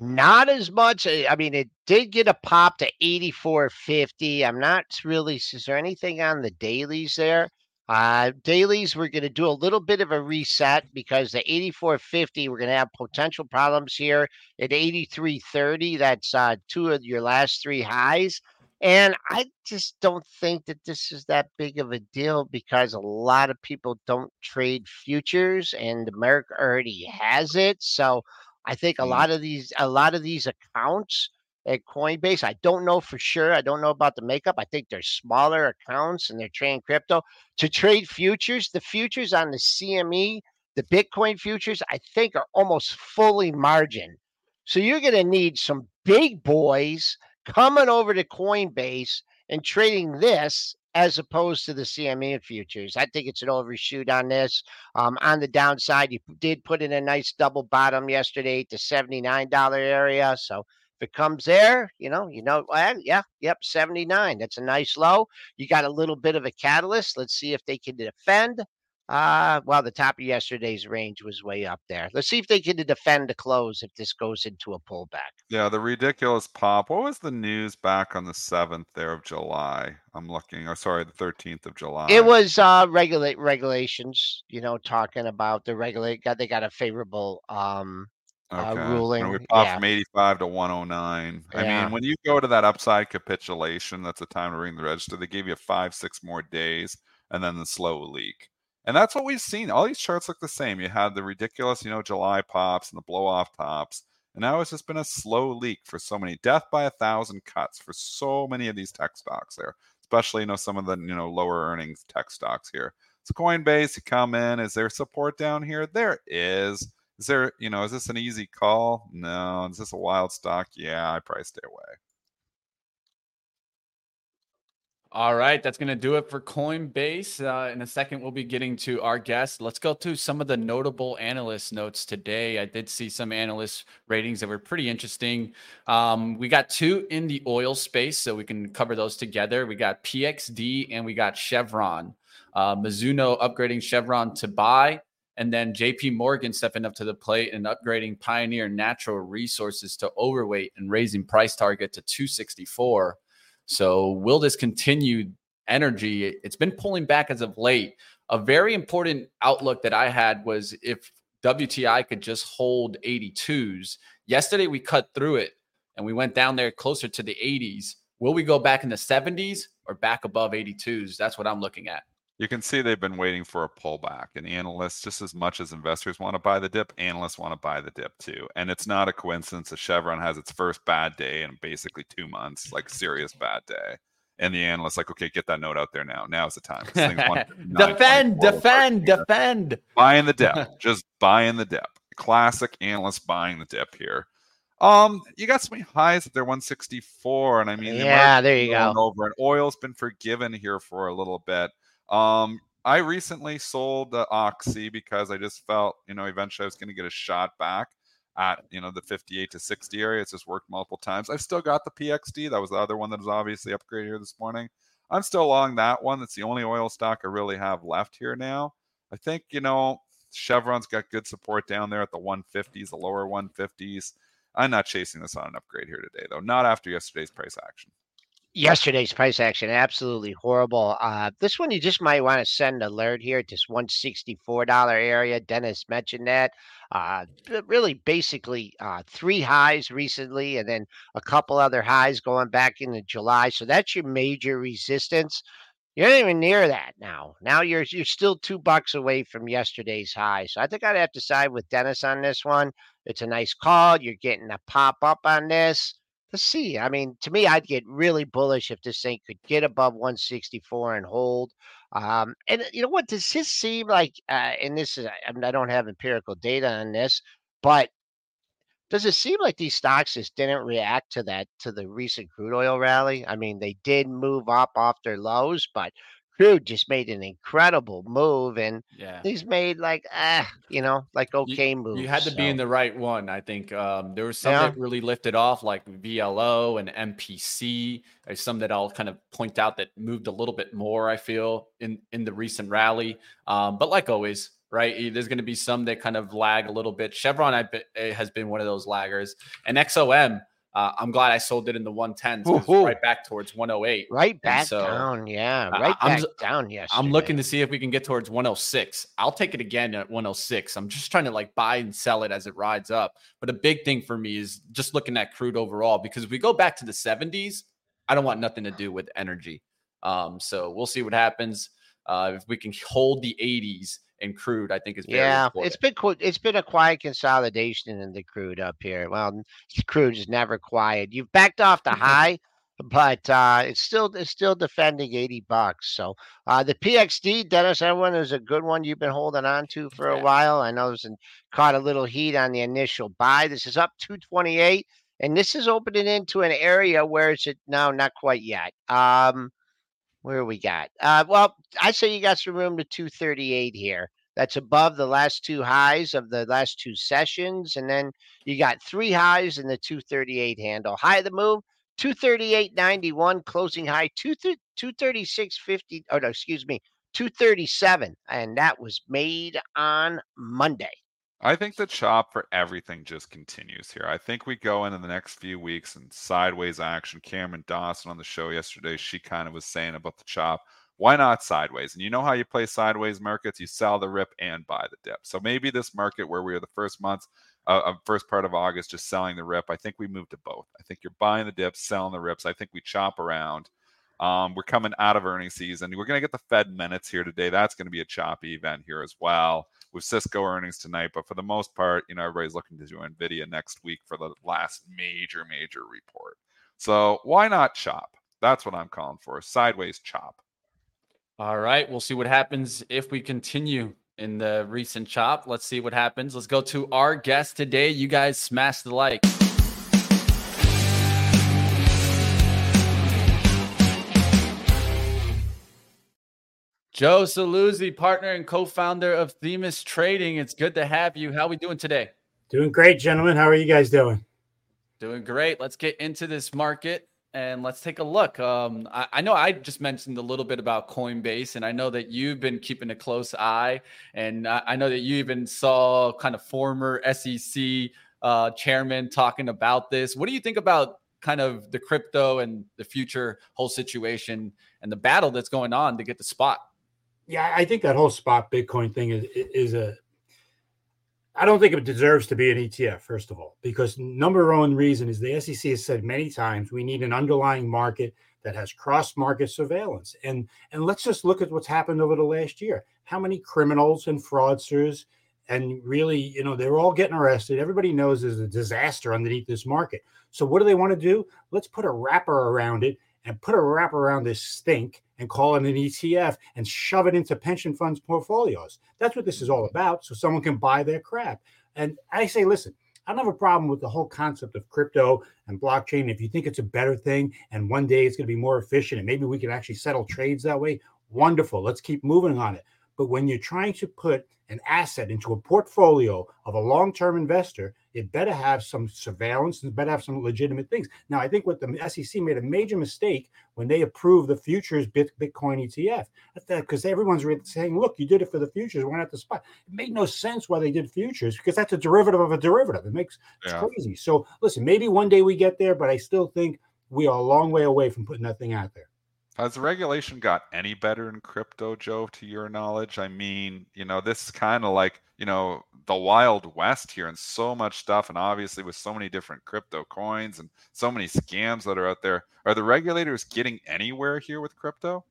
Not as much. I mean, it did get a pop to 84.50. I'm not really, is there anything on the dailies there? Uh, dailies, we're going to do a little bit of a reset because the 8450, we're going to have potential problems here at 8330. That's uh, two of your last three highs. And I just don't think that this is that big of a deal because a lot of people don't trade futures and America already has it. So I think a mm. lot of these, a lot of these accounts at Coinbase. I don't know for sure. I don't know about the makeup. I think they're smaller accounts and they're trading crypto. To trade futures, the futures on the CME, the Bitcoin futures, I think are almost fully margin. So you're going to need some big boys coming over to Coinbase and trading this as opposed to the CME futures. I think it's an overshoot on this. Um, on the downside, you did put in a nice double bottom yesterday to $79 area. So if it comes there, you know, you know, yeah, yep, 79. That's a nice low. You got a little bit of a catalyst. Let's see if they can defend. Uh, well, the top of yesterday's range was way up there. Let's see if they can defend the close if this goes into a pullback. Yeah, the ridiculous pop. What was the news back on the 7th there of July? I'm looking. Oh, sorry, the 13th of July. It was uh regulate regulations, you know, talking about the regulate got they got a favorable um okay. uh, ruling. And we popped yeah. from 85 to 109. Yeah. I mean, when you go to that upside capitulation, that's the time to ring the register. They give you five, six more days and then the slow leak. And that's what we've seen. All these charts look the same. You had the ridiculous, you know, July pops and the blow off tops. And now it's just been a slow leak for so many death by a thousand cuts for so many of these tech stocks there, especially you know some of the you know lower earnings tech stocks here. So Coinbase, you come in. Is there support down here? There is. Is there, you know, is this an easy call? No. Is this a wild stock? Yeah, I probably stay away. All right, that's going to do it for Coinbase. Uh, in a second, we'll be getting to our guest. Let's go through some of the notable analyst notes today. I did see some analyst ratings that were pretty interesting. Um, we got two in the oil space, so we can cover those together. We got PXD and we got Chevron. Uh, Mizuho upgrading Chevron to buy, and then JP Morgan stepping up to the plate and upgrading Pioneer Natural Resources to overweight and raising price target to 264. So will this continue energy? It's been pulling back as of late. A very important outlook that I had was if WTI could just hold 82s. Yesterday we cut through it and we went down there closer to the 80s. Will we go back in the 70s or back above 82s? That's what I'm looking at you can see they've been waiting for a pullback and analysts just as much as investors want to buy the dip analysts want to buy the dip too and it's not a coincidence that chevron has its first bad day in basically two months like serious bad day and the analysts like okay get that note out there now. Now's the time. Defend defend defend. Buying the dip just buying the dip. Classic analyst buying the dip here. Um, you got some highs at their 164, and I mean, yeah, there you go. Over, and oil's been forgiven here for a little bit. Um, I recently sold the Oxy because I just felt, you know, eventually I was going to get a shot back at, you know, the 58 to 60 area. It's just worked multiple times. I've still got the PXD. That was the other one that was obviously upgraded here this morning. I'm still along that one. That's the only oil stock I really have left here now. I think, you know, Chevron's got good support down there at the 150s, the lower 150s. I'm not chasing this on an upgrade here today, though. Not after yesterday's price action yesterday's price action absolutely horrible uh, this one you just might want to send alert here this 164 dollar area dennis mentioned that uh, really basically uh, three highs recently and then a couple other highs going back into july so that's your major resistance. You're not even near that now now you're you're still two bucks away from yesterday's high so i think i'd have to side with dennis on this one. It's a nice call you're getting a pop up on this let's see. I mean, to me, I'd get really bullish if this thing could get above 164 and hold. Um, and you know what? Does this seem like? Uh, and this is I, mean, I don't have empirical data on this, but does it seem like these stocks just didn't react to that to the recent crude oil rally? I mean, they did move up off their lows, but Crude just made an incredible move, and yeah, he's made like ah, you know, like okay you, moves. You had to so. be in the right one, I think. Um, there was some yeah. that really lifted off, like VLO and MPC. There's some that I'll kind of point out that moved a little bit more. I feel in in the recent rally, um, but like always, right? There's going to be some that kind of lag a little bit. Chevron I, eh, has been one of those laggers, and XOM uh, I'm glad I sold it in the 110s, right back towards 108. Right back so, down, yeah, right back I'm, down. Yes, I'm looking to see if we can get towards 106. I'll take it again at 106. I'm just trying to like buy and sell it as it rides up. But a big thing for me is just looking at crude overall because if we go back to the 70s, I don't want nothing to do with energy. Um, so we'll see what happens. Uh, if we can hold the 80s and crude, I think is yeah. Important. It's been it's been a quiet consolidation in the crude up here. Well, crude is never quiet. You've backed off the high, but uh, it's still it's still defending eighty bucks. So uh, the PXD, Dennis, that one is a good one you've been holding on to for a while. I know it's caught a little heat on the initial buy. This is up two twenty eight. And this is opening into an area where it's now not quite yet. Um, where we got? Uh, well, I say you got some room to 238 here. That's above the last two highs of the last two sessions. And then you got three highs in the 238 handle. High of the move, 238.91, closing high, 236.50. Oh, no, excuse me, 237. And that was made on Monday. I think the chop for everything just continues here. I think we go into the next few weeks and sideways action. Cameron Dawson on the show yesterday, she kind of was saying about the chop. Why not sideways? And you know how you play sideways markets? You sell the rip and buy the dip. So maybe this market where we are the first months, uh, uh, first part of August, just selling the rip. I think we move to both. I think you're buying the dips, selling the rips. I think we chop around. Um, we're coming out of earnings season. We're going to get the Fed minutes here today. That's going to be a choppy event here as well with Cisco earnings tonight. But for the most part, you know, everybody's looking to do NVIDIA next week for the last major, major report. So why not chop? That's what I'm calling for. Sideways chop. All right. We'll see what happens if we continue in the recent chop. Let's see what happens. Let's go to our guest today. You guys smash the like. Joe Saluzzi, partner and co-founder of Themis Trading. It's good to have you. How are we doing today? Doing great, gentlemen. How are you guys doing? Doing great. Let's get into this market and let's take a look. Um, I, I, know I just mentioned a little bit about Coinbase, and I know that you've been keeping a close eye, and I, I know that you even saw kind of former SEC uh, chairman talking about this. What do you think about kind of the crypto and the future whole situation and the battle that's going on to get the spot? Yeah, I think that whole spot Bitcoin thing is is a. I don't think it deserves to be an ETF, first of all, because number one reason is the SEC has said many times we need an underlying market that has cross market surveillance. And and let's just look at what's happened over the last year. How many criminals and fraudsters and really, you know, they're all getting arrested. Everybody knows there's a disaster underneath this market. So what do they want to do? Let's put a wrapper around it and put a wrap around this stink and call it an ETF and shove it into pension funds portfolios. That's what this is all about. So someone can buy their crap. And I say, listen, I don't have a problem with the whole concept of crypto and blockchain. If you think it's a better thing and one day it's going to be more efficient and maybe we can actually settle trades that way, wonderful. Let's keep moving on it. But when you're trying to put an asset into a portfolio of a long-term investor, it better have some surveillance and better have some legitimate things. Now, I think what the SEC made a major mistake when they approved the futures Bitcoin ETF, because everyone's saying, "Look, you did it for the futures. We're not the spot." It made no sense why they did futures because that's a derivative of a derivative. It makes yeah. it's crazy. So, listen, maybe one day we get there, but I still think we are a long way away from putting that thing out there. Has the regulation got any better in crypto, Joe, to your knowledge? I mean, you know, this is kind of like, you know, the Wild West here and so much stuff. And obviously, with so many different crypto coins and so many scams that are out there, are the regulators getting anywhere here with crypto?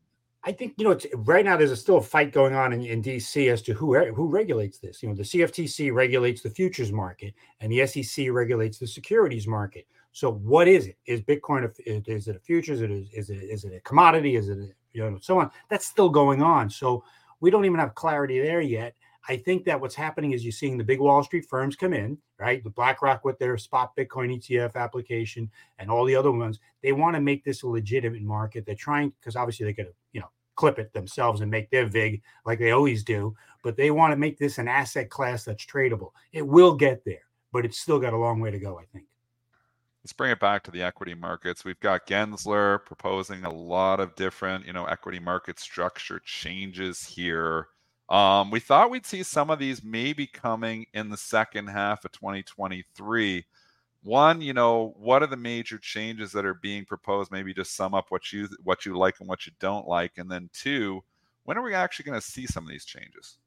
I think you know right now there's a still a fight going on in, in DC as to who who regulates this. You know, the CFTC regulates the futures market, and the SEC regulates the securities market. So what is it? Is Bitcoin a, is it a futures? Is it is it is it a commodity? Is it a, you know so on? That's still going on. So we don't even have clarity there yet. I think that what's happening is you're seeing the big Wall Street firms come in, right? The BlackRock with their spot Bitcoin ETF application and all the other ones. They want to make this a legitimate market. They're trying because obviously they could, you know, clip it themselves and make their vig like they always do. But they want to make this an asset class that's tradable. It will get there, but it's still got a long way to go. I think. Let's bring it back to the equity markets. We've got Gensler proposing a lot of different, you know, equity market structure changes here. Um, we thought we'd see some of these maybe coming in the second half of 2023. One, you know, what are the major changes that are being proposed? Maybe just sum up what you what you like and what you don't like, and then two, when are we actually going to see some of these changes?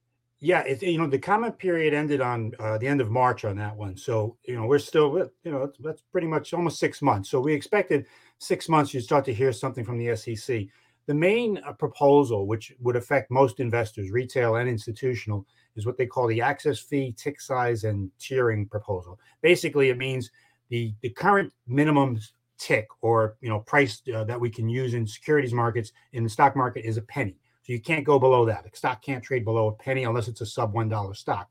Yeah, it, you know the comment period ended on uh, the end of March on that one, so you know we're still you know that's pretty much almost six months. So we expected six months you'd start to hear something from the SEC. The main uh, proposal, which would affect most investors, retail and institutional, is what they call the access fee, tick size, and tiering proposal. Basically, it means the the current minimum tick or you know price uh, that we can use in securities markets in the stock market is a penny so you can't go below that. The stock can't trade below a penny unless it's a sub $1 stock.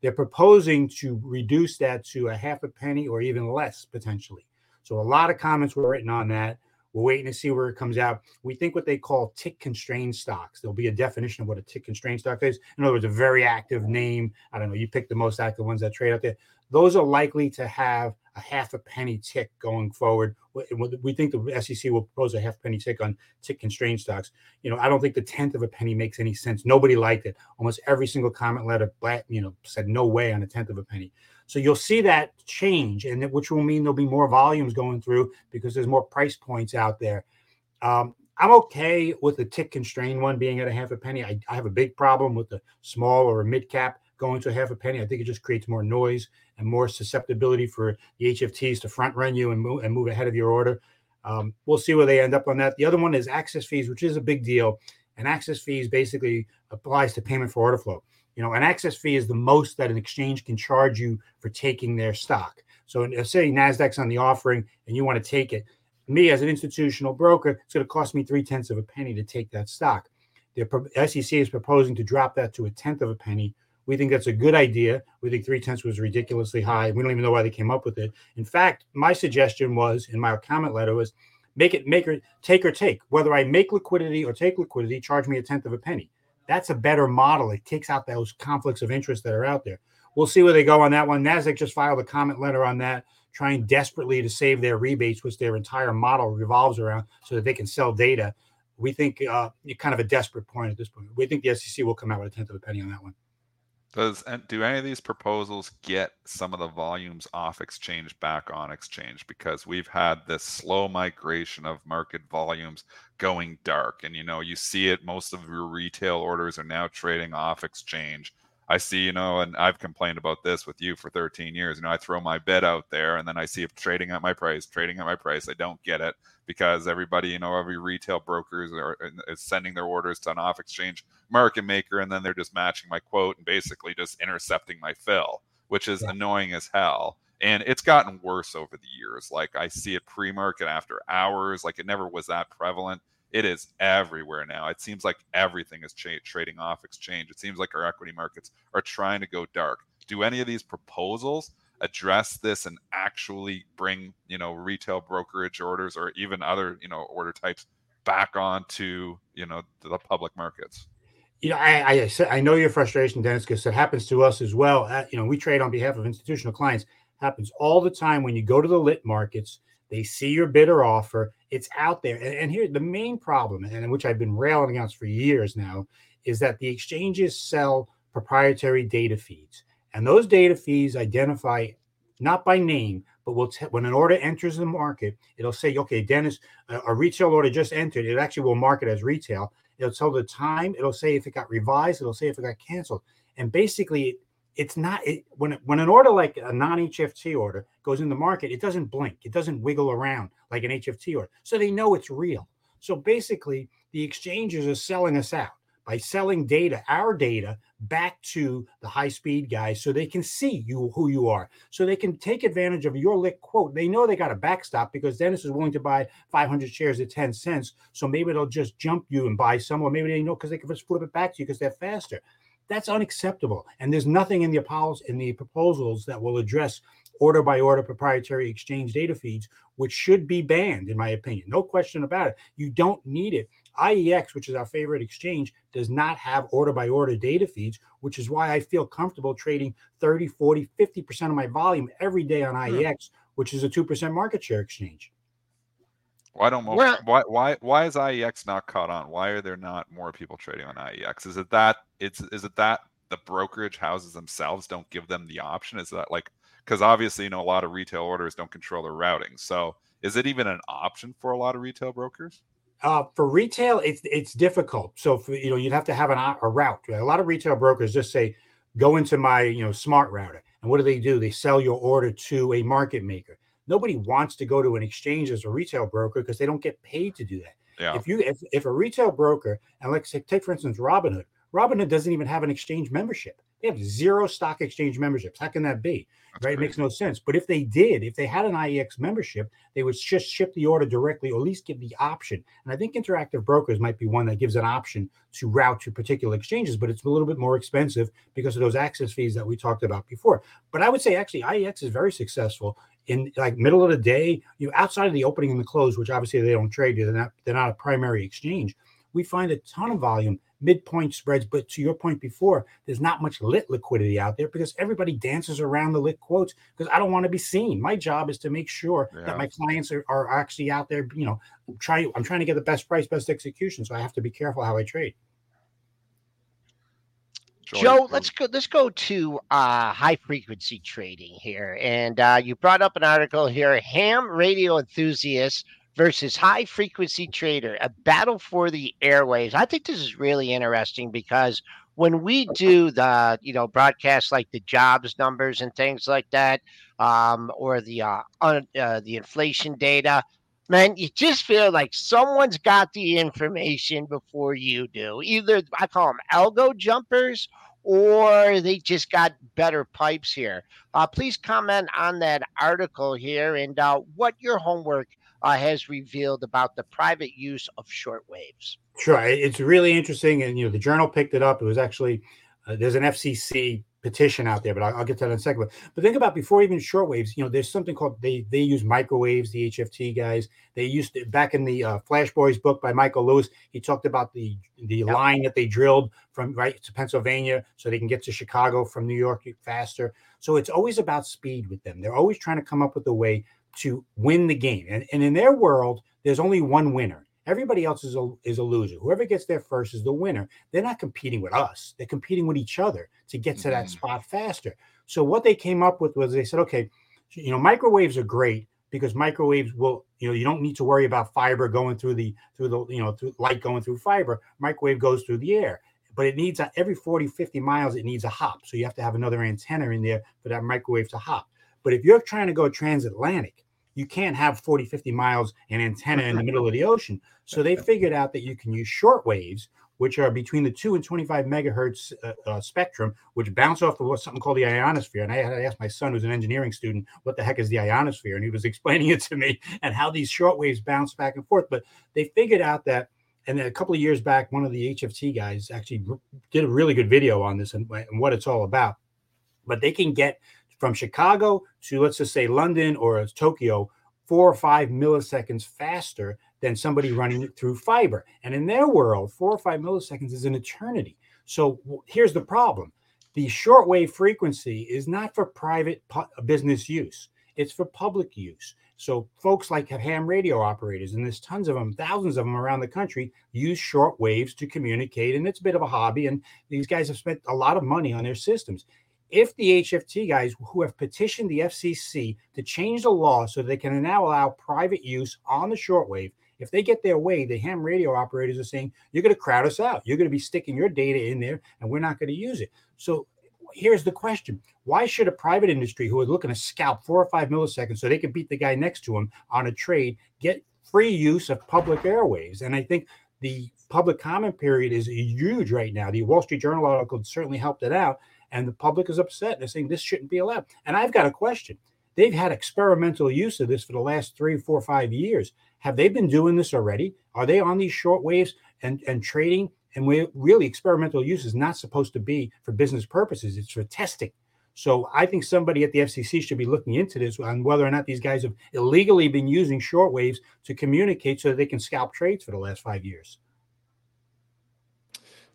They're proposing to reduce that to a half a penny or even less potentially. So a lot of comments were written on that. We're waiting to see where it comes out. We think what they call tick constrained stocks. There'll be a definition of what a tick constrained stock is. In other words, a very active name. I don't know. You pick the most active ones that trade out there. Those are likely to have a half a penny tick going forward. We think the SEC will propose a half penny tick on tick constrained stocks. You know, I don't think the tenth of a penny makes any sense. Nobody liked it. Almost every single comment letter, you know, said no way on a tenth of a penny. So you'll see that change, and which will mean there'll be more volumes going through because there's more price points out there. Um, I'm okay with the tick constrained one being at a half a penny. I, I have a big problem with the small or mid cap going to a half a penny. I think it just creates more noise and more susceptibility for the HFTs to front run you and move and move ahead of your order. Um, we'll see where they end up on that. The other one is access fees, which is a big deal. And access fees basically applies to payment for order flow. You know, an access fee is the most that an exchange can charge you for taking their stock. So, say Nasdaq's on the offering and you want to take it. Me as an institutional broker, it's going to cost me three tenths of a penny to take that stock. The SEC is proposing to drop that to a tenth of a penny. We think that's a good idea. We think three tenths was ridiculously high. We don't even know why they came up with it. In fact, my suggestion was in my comment letter was make it make or take or take. Whether I make liquidity or take liquidity, charge me a tenth of a penny. That's a better model. It takes out those conflicts of interest that are out there. We'll see where they go on that one. Nasdaq just filed a comment letter on that, trying desperately to save their rebates, which their entire model revolves around, so that they can sell data we think uh, kind of a desperate point at this point. We think the SEC will come out with a tenth of a penny on that one. Does do any of these proposals get some of the volumes off exchange back on exchange? Because we've had this slow migration of market volumes going dark, and you know you see it. Most of your retail orders are now trading off exchange. I see, you know, and I've complained about this with you for 13 years. You know, I throw my bid out there and then I see it trading at my price, trading at my price. I don't get it because everybody, you know, every retail brokers are uh, is sending their orders to an off exchange market maker and then they're just matching my quote and basically just intercepting my fill, which is yeah. annoying as hell. And it's gotten worse over the years. Like I see it pre market after hours, like it never was that prevalent it is everywhere now. It seems like everything is cha- trading off exchange. It seems like our equity markets are trying to go dark. Do any of these proposals address this and actually bring, you know, retail brokerage orders or even other, you know, order types back onto, you know, the public markets? You know, I, I, I know your frustration, Dennis, because it happens to us as well. Uh, you know, we trade on behalf of institutional clients. Happens all the time when you go to the lit markets they see your bidder offer. It's out there. And, and here, the main problem, and which I've been railing against for years now, is that the exchanges sell proprietary data feeds. And those data feeds identify not by name, but will t- when an order enters the market, it'll say, okay, Dennis, a, a retail order just entered. It actually will mark it as retail. It'll tell the time. It'll say if it got revised. It'll say if it got canceled. And basically, it's not it, when when an order like a non-HFT order goes in the market, it doesn't blink, it doesn't wiggle around like an HFT order, so they know it's real. So basically, the exchanges are selling us out by selling data, our data, back to the high-speed guys, so they can see you who you are, so they can take advantage of your lit quote. They know they got a backstop because Dennis is willing to buy 500 shares at 10 cents, so maybe they'll just jump you and buy some, or maybe they know because they can just flip it back to you because they're faster. That's unacceptable. And there's nothing in the Apollos in the proposals that will address order by order proprietary exchange data feeds, which should be banned, in my opinion. No question about it. You don't need it. IEX, which is our favorite exchange, does not have order by order data feeds, which is why I feel comfortable trading 30, 40, 50% of my volume every day on hmm. IEX, which is a 2% market share exchange. Why don't more, why why why is IEX not caught on? Why are there not more people trading on IEX? Is it that it's is it that the brokerage houses themselves don't give them the option? Is that like because obviously you know a lot of retail orders don't control their routing. So is it even an option for a lot of retail brokers? Uh, for retail, it's it's difficult. So for, you know you'd have to have an, a route. A lot of retail brokers just say, go into my you know smart router, and what do they do? They sell your order to a market maker nobody wants to go to an exchange as a retail broker because they don't get paid to do that. Yeah. If you if, if a retail broker and let's say take for instance Robinhood, Robinhood doesn't even have an exchange membership. They have zero stock exchange memberships. How can that be? That's right? Crazy. It makes no sense. But if they did, if they had an IEX membership, they would just ship the order directly or at least give the option. And I think interactive brokers might be one that gives an option to route to particular exchanges, but it's a little bit more expensive because of those access fees that we talked about before. But I would say actually IEX is very successful in like middle of the day, you know, outside of the opening and the close, which obviously they don't trade, they're not they're not a primary exchange. We find a ton of volume, midpoint spreads. But to your point before, there's not much lit liquidity out there because everybody dances around the lit quotes because I don't want to be seen. My job is to make sure yeah. that my clients are, are actually out there, you know, trying I'm trying to get the best price, best execution. So I have to be careful how I trade. Joe, let's go. Let's go to uh, high frequency trading here, and uh, you brought up an article here: ham radio enthusiasts versus high frequency trader, a battle for the airwaves. I think this is really interesting because when we do the you know broadcasts like the jobs numbers and things like that, um, or the uh, uh, the inflation data, man, you just feel like someone's got the information before you do. Either I call them algo jumpers or they just got better pipes here. Uh, please comment on that article here and uh, what your homework uh, has revealed about the private use of shortwaves. Sure, it's really interesting, and you know the journal picked it up. It was actually uh, there's an FCC petition out there, but I'll, I'll, get to that in a second. But think about before even shortwaves, you know, there's something called they they use microwaves. The HFT guys they used to back in the uh, Flash Boys book by Michael Lewis. He talked about the the yep. line that they drilled from right to Pennsylvania so they can get to Chicago from New York faster. So it's always about speed with them. They're always trying to come up with a way to win the game, and and in their world, there's only one winner Everybody else is a, is a loser. Whoever gets there first is the winner. They're not competing with us. They're competing with each other to get to mm-hmm. that spot faster. So what they came up with was they said, okay, you know, microwaves are great because microwaves will, you know, you don't need to worry about fiber going through the through the, you know, through light going through fiber. Microwave goes through the air. But it needs a, every 40, 50 miles, it needs a hop. So you have to have another antenna in there for that microwave to hop. But if you're trying to go transatlantic, you can't have 40, 50 miles and antenna in the middle of the ocean. So they figured out that you can use short waves, which are between the two and 25 megahertz uh, uh, spectrum, which bounce off of what's something called the ionosphere. And I had to ask my son, who's an engineering student, what the heck is the ionosphere? And he was explaining it to me and how these short waves bounce back and forth. But they figured out that and a couple of years back, one of the HFT guys actually did a really good video on this and, and, what it's all about. But they can get from Chicago to let's just say London or Tokyo four or five milliseconds faster than somebody running through fiber. And in their world, four or five milliseconds is an eternity. So here's the problem the shortwave frequency is not for private uh, business use, it's for public use. So folks like ham radio operators, and there's tons of them, thousands of them around the country, use short waves to communicate, and it's a bit of a hobby. And these guys have spent a lot of money on their systems if the HFT guys who have petitioned the FCC to change the law so they can now allow private use on the shortwave, if they get their way, the ham radio operators are saying, you're going to crowd us out. You're going to be sticking your data in there and we're not going to use it. So here's the question Why should a private industry who is looking to scalp four or five milliseconds so they can beat the guy next to him on a trade get free use of public airwaves? And I think the public comment period is huge right now. The Wall Street Journal article certainly helped it out and the public is upset. They're saying this shouldn't be allowed. And I've got a question. They've had experimental use of this for the last three, four, five years. Have they been doing this already? Are they on these short waves and, and trading? And we really experimental use is not supposed to be for business purposes. It's for testing. So I think somebody at the FCC should be looking into this on whether or not these guys have illegally been using short waves to communicate so that they can scalp trades for the last five years.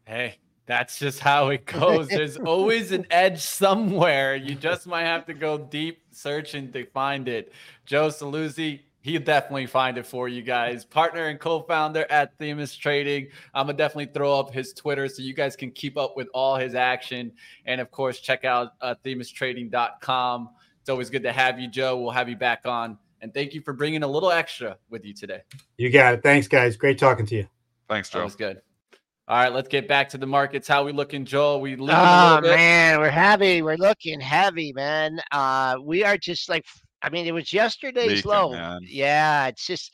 Hey, that's just how it goes. There's always an edge somewhere. You just might have to go deep searching to find it. Joe Saluzzi, he'll definitely find it for you guys. Partner and co-founder at Themis Trading. I'm gonna definitely throw up his Twitter so you guys can keep up with all his action. And of course, check out uh, themistrading.com. It's always good to have you, Joe. We'll have you back on. And thank you for bringing a little extra with you today. You got it. Thanks, guys. Great talking to you. Thanks, Joe. That was good. All right, let's get back to the markets. How we looking, Joel? We looking oh man, we're heavy. We're looking heavy, man. Uh, we are just like, I mean, it was yesterday's Leaking, low. Man. Yeah, it's just,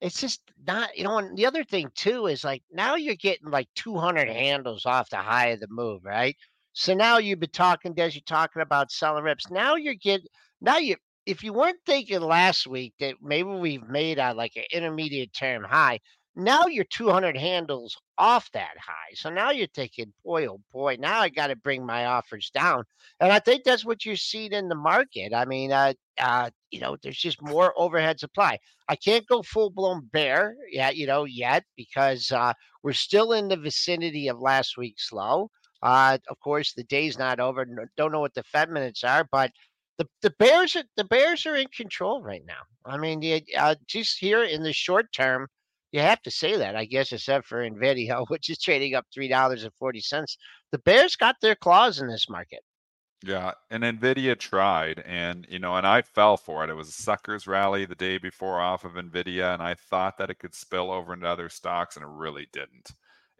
it's just not. You know, and the other thing too is like now you're getting like 200 handles off the high of the move, right? So now you've been talking, Des, you're talking about selling reps. Now you're getting, now you, if you weren't thinking last week that maybe we've made a like an intermediate term high, now you're 200 handles off that high. So now you're thinking, boy, oh boy, now I got to bring my offers down. And I think that's what you're seeing in the market. I mean, uh, uh, you know, there's just more overhead supply. I can't go full blown bear yet, you know, yet because uh, we're still in the vicinity of last week's low. Uh, of course, the day's not over. Don't know what the Fed minutes are, but the, the Bears are the Bears are in control right now. I mean, uh, just here in the short term, you have to say that, I guess, except for Nvidia, which is trading up three dollars and forty cents. The Bears got their claws in this market. Yeah, and Nvidia tried, and you know, and I fell for it. It was a suckers rally the day before off of Nvidia, and I thought that it could spill over into other stocks, and it really didn't.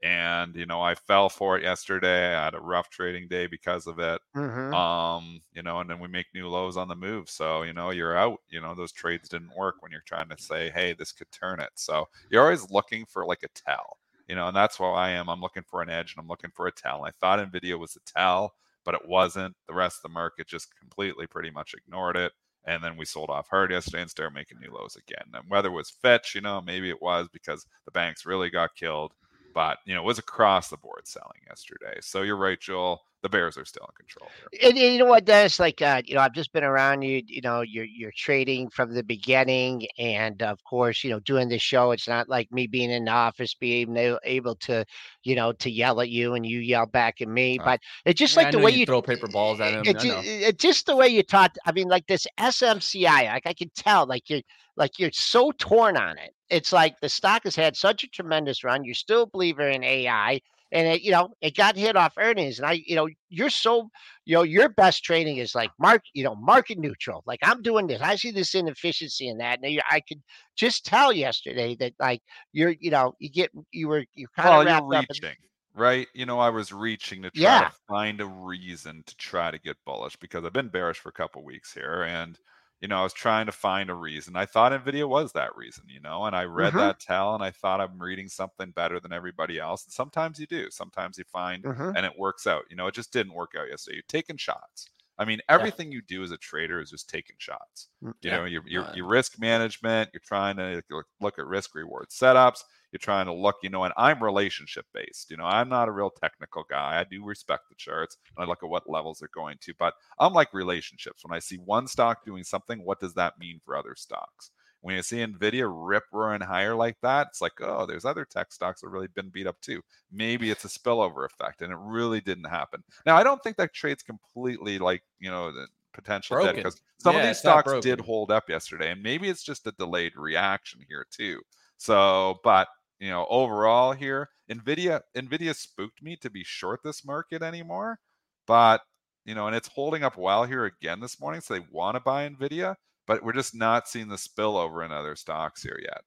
And you know, I fell for it yesterday. I had a rough trading day because of it. Mhm. Um, you know, and then we make new lows on the move. So, you know, you're out. You know, those trades didn't work when you're trying to say, hey, this could turn it. So you're always looking for like a tell, you know, and that's what I am. I'm looking for an edge and I'm looking for a tell. I thought Nvidia was a tell, but it wasn't. The rest of the market just completely pretty much ignored it. And then we sold off hard yesterday and started making new lows again. And whether it was fetch you know, maybe it was because the banks really got killed but you know, it was across the board selling yesterday. So you're right, Joel. The Bears are still in control. And, and you know what, Dennis? Like, uh, you know, I've just been around you. You know, you're you're trading from the beginning, and of course, you know, doing this show. It's not like me being in the office, being able, able to, you know, to yell at you and you yell back at me. Uh, But it's just Yeah, I like the way you you throw paper balls at him. It, I know. it, it- just the way you taught. I mean, like this SMCI. Like I can tell. Like you're like you're so torn on it. It's like the stock has had such a tremendous run. You're still a believer in AI, and it, you know it got hit off earnings. And I, you know, you're so, you know, your best trading is like mark, you know, market neutral. Like I'm doing this. I see this inefficiency in that. And I could just tell yesterday that like you're, you know, you get you were you kind Well, of you're wrapped up. in- reaching, right? You know, I was reaching to try Yeah. to find a reason to try to get bullish because I've been bearish for a couple weeks here, and you know, I was trying to find a reason. I thought Nvidia was that reason, you know, and I read Mhm. that tell, and I thought I'm reading something better than everybody else. And sometimes you do. Sometimes you find, Mhm. and it works out. You know, it just didn't work out yesterday. You're taking shots. I mean, everything you do as a trader is just taking shots. Mm, You Yeah. know, your your your risk management. You're trying to look, look at risk reward setups. You're trying to look, you know, and I'm relationship based. You know, I'm not a real technical guy. I do respect the charts and I look at what levels they're going to, but I'm like relationships. When I see one stock doing something, what does that mean for other stocks? When you see Nvidia rip roaring higher like that, it's like, oh, there's other tech stocks that really been beat up too. Maybe it's a spillover effect, and it really didn't happen. Now, I don't think that trade's completely like, you know, the potential dead Broken. because some of these stocks did hold up yesterday, and maybe it's just a delayed reaction here too. So, but you know, overall here, Nvidia Nvidia spooked me to be short this market anymore, but you know, and it's holding up well here again this morning. So they want to buy Nvidia, but we're just not seeing the spillover in other stocks here yet.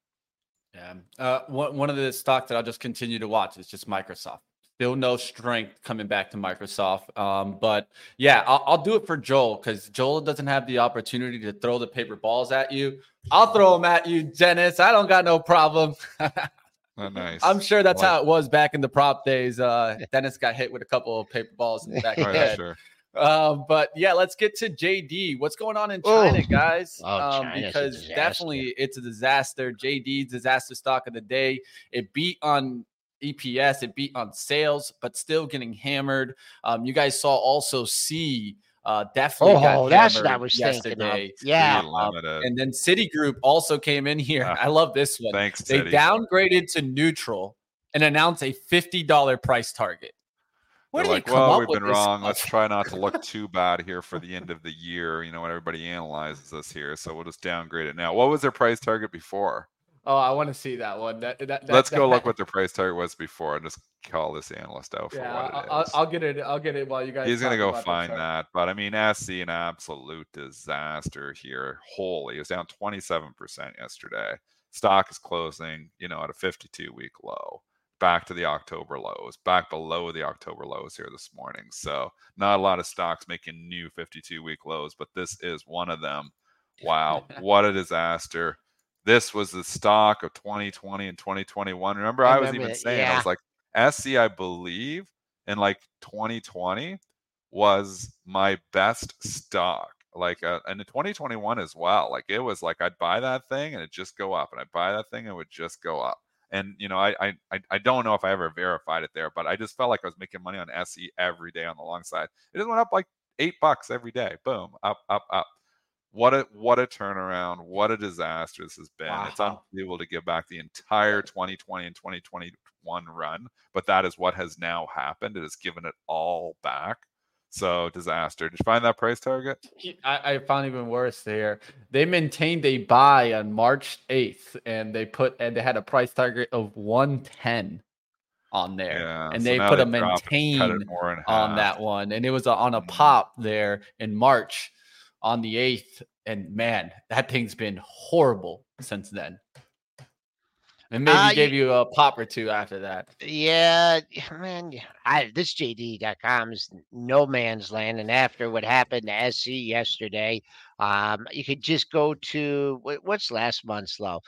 Yeah. Uh, one, one of the stocks that I'll just continue to watch is just Microsoft. Still no strength coming back to Microsoft. Um, but yeah, I'll, I'll do it for Joel because Joel doesn't have the opportunity to throw the paper balls at you. I'll throw them at you, Dennis. I don't got no problem. Oh, nice. I'm sure that's Like- how it was back in the prop days. Uh, Dennis got hit with a couple of paper balls in the back of Oh, the head. sure. Um, but yeah, let's get to JD. What's going on in Oh. China, guys? Oh, um, because definitely it's a disaster. JD disaster stock of the day. It beat on EPS, it beat on sales, but still getting hammered. Um, you guys saw also C uh definitely got Oh, that's what I hammered was thinking of. yesterday. Yeah. Pretty. And then Citigroup also came in here. Ah, I love this one. Thanks, They City. downgraded to neutral and announced a $50 price target. Where They're do like, they come well, up we've been wrong. stuff? Let's try not to look too bad here for the end of the year. You know, when everybody analyzes us here, so we'll just downgrade it now. What was their price target before? Oh, I want to see that one. That, that, that- Let's go that- look what the price target was before, and just call this analyst out for Yeah, what it I'll, is. I'll, I'll get it. I'll get it while you guys. He's gonna go find that, but I mean, SE an absolute disaster here. Holy, it was down 27% yesterday. Stock is closing, you know, at a 52 week low. Back to the October lows, back below the October lows here this morning. So not a lot of stocks making new 52 week lows, but this is one of them. Wow, what a disaster! This was the stock of 2020 and 2021. Remember, I I, was even it, saying, I was like, SE, I believe in like 2020 was my best stock. Like, uh, and in 2021 as well. Like, it was like I'd buy that thing and it just go up, and I'd buy that thing and it would just go up. And you know, I, I I I don't know if I ever verified it there, but I just felt like I was making money on SE every day on the long side. It just went up like eight bucks every day. Boom, up, up, up. What a what a turnaround! What a disaster this has been. It's Wow. unbelievable to give back the entire 2020 and 2021 run, but that is what has now happened. It has given it all back. So disaster. Did you find that price target? I, I found even worse there. They maintained a buy on March 8th, and they put and they had a price target of 110 on there, Yeah. and so they put a it, it maintain on half. that one, and it was a, on a Mhm. pop there in March on the 8th, and man, that thing's been horrible since then. And maybe Uh, gave you a pop or two after that. Yeah, man. I, this JD.com is no man's land. And after what happened to SE yesterday, um, you could just go to what's last month's low.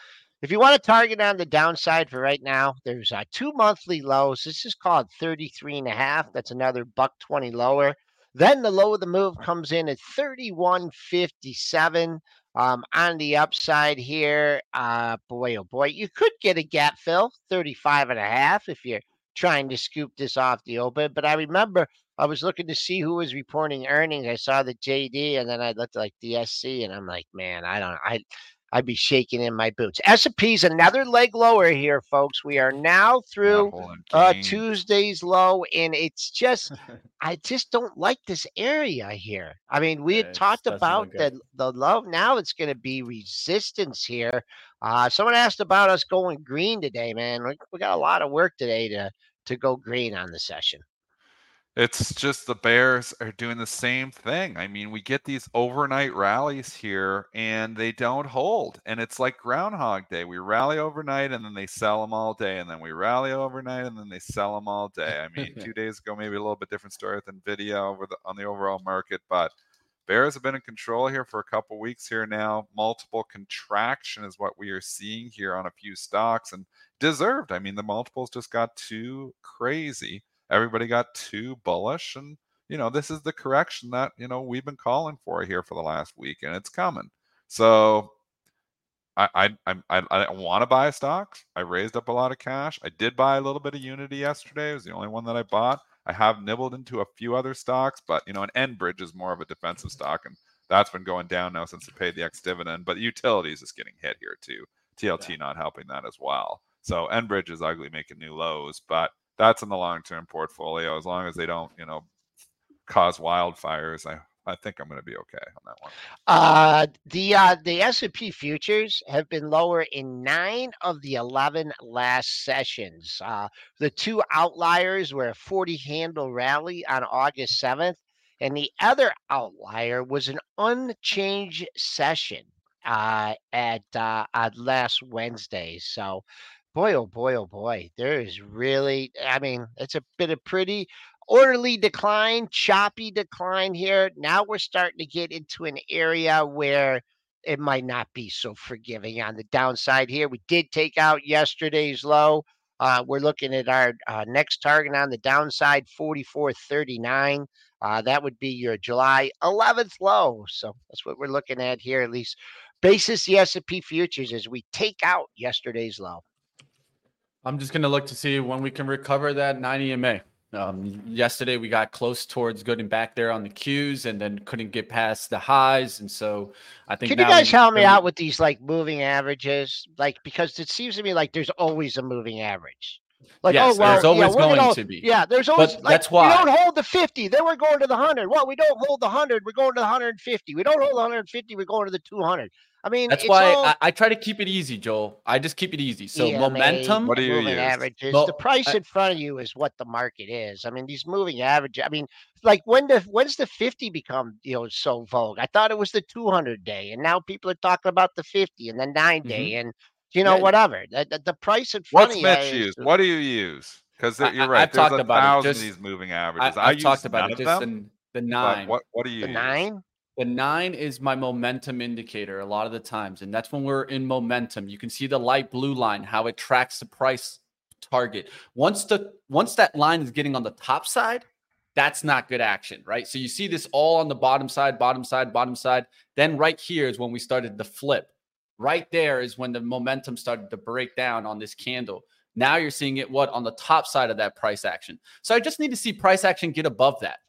If you want to target on the downside for right now, there's uh, two monthly lows. This is called 33 and a half. That's another buck 20 lower. Then the low of the move comes in at 31.57. Um, on the upside here, uh, boy, oh boy, you could get a gap fill, 35 and a half if you're trying to scoop this off the open. But I remember I was looking to see who was reporting earnings. I saw the JD and then I looked like the SE and I'm like, man, I don't, I, I'd be shaking in my boots. S&P's another leg lower here, folks. We are now through uh. Tuesday's low, and it's just I just don't like this area here. I mean, we had it's- talked about the the low. Now it's going to be resistance here. Uh, someone asked about us going green today, man. We, we got a lot of work today to to go green on the session. It's just the Bears are doing the same thing. I mean, we get these overnight rallies here and they don't hold. And it's like Groundhog Day. We rally overnight and then they sell them all day. And then we rally overnight and then they sell them all day. I mean, two days ago, maybe a little bit different story than Nvidia over the, on the overall market. But Bears have been in control here for a couple weeks here now. Multiple contraction is what we are seeing here on a few stocks and deserved. I mean, the multiples just got too crazy everybody got too bullish and you know this is the correction that you know we've been calling for here for the last week and it's coming. So i i i, I, I want to buy stocks. I raised up a lot of cash. I did buy a little bit of unity yesterday. It was the only one that i bought. I have nibbled into a few other stocks but you know an enbridge is more of a defensive stock and that's been going down now since it paid the ex dividend but utilities is getting hit here too. Tlt not helping that as well. So enbridge is ugly making new lows but that's in the long term portfolio. As long as they don't, you know, cause wildfires, I I think I'm going to be okay on that one. Uh, the uh, the S&P futures have been lower in nine of the 11 last sessions. Uh, the two outliers were a 40 handle rally on August 7th, and the other outlier was an unchanged session uh, at uh, last Wednesday. So, boy, oh boy, oh boy, there is really, I mean, it's a bit of pretty orderly decline, choppy decline here. Now we're starting to get into an area where it might not be so forgiving on the downside here. We did take out yesterday's low. Uh, we're looking at our uh, next target on the downside, 44.39. Uh, that would be your July 11th low. So that's what we're looking at here, at least basis the S&P futures as we take out yesterday's low. I'm just gonna look to see when we can recover that 90 EMA. Um, yesterday we got close towards getting back there on the Qs and then couldn't get past the highs, and so I think. Can you guys help me out with these like moving averages? Like because it seems to me like there's always a moving average. Like Yes, oh well, there's yeah, always we're going gonna- to be. Yeah, there's always But like that's why- we don't hold the 50, then we're going to the 100. Well, we don't hold the 100, we're going to the 150. We don't hold the 150, we're going to the 200. I mean, That's it's why all I, I try to keep it easy, Joel. I just keep it easy. So EMA, momentum. What do you moving use? averages. Well, the price I- in front of you is what the market is. I mean, these moving averages. I mean, like when the when's the 50 become you know so vogue? I thought it was the 200 day, and now people are talking about the 50 and the 9 mm-hmm. day, and you know Yeah. whatever. The, the, the price in front What's of you. Mitch is- use? What do you use? Because you're right. I've there's talked a about thousand just- of these moving averages. I've use talked about it. Just them. the, the nine. what what do you The use? nine. The nine is my momentum indicator a lot of the times. And that's when we're in momentum. You can see the light blue line, how it tracks the price target. Once the once that line is getting on the top side, that's not good action, right? So you see this all on the bottom side, bottom side, bottom side. Then right here is when we started the flip. Right there is when the momentum started to break down on this candle. Now you're seeing it what on the top side of that price action. So I just need to see price action get above that.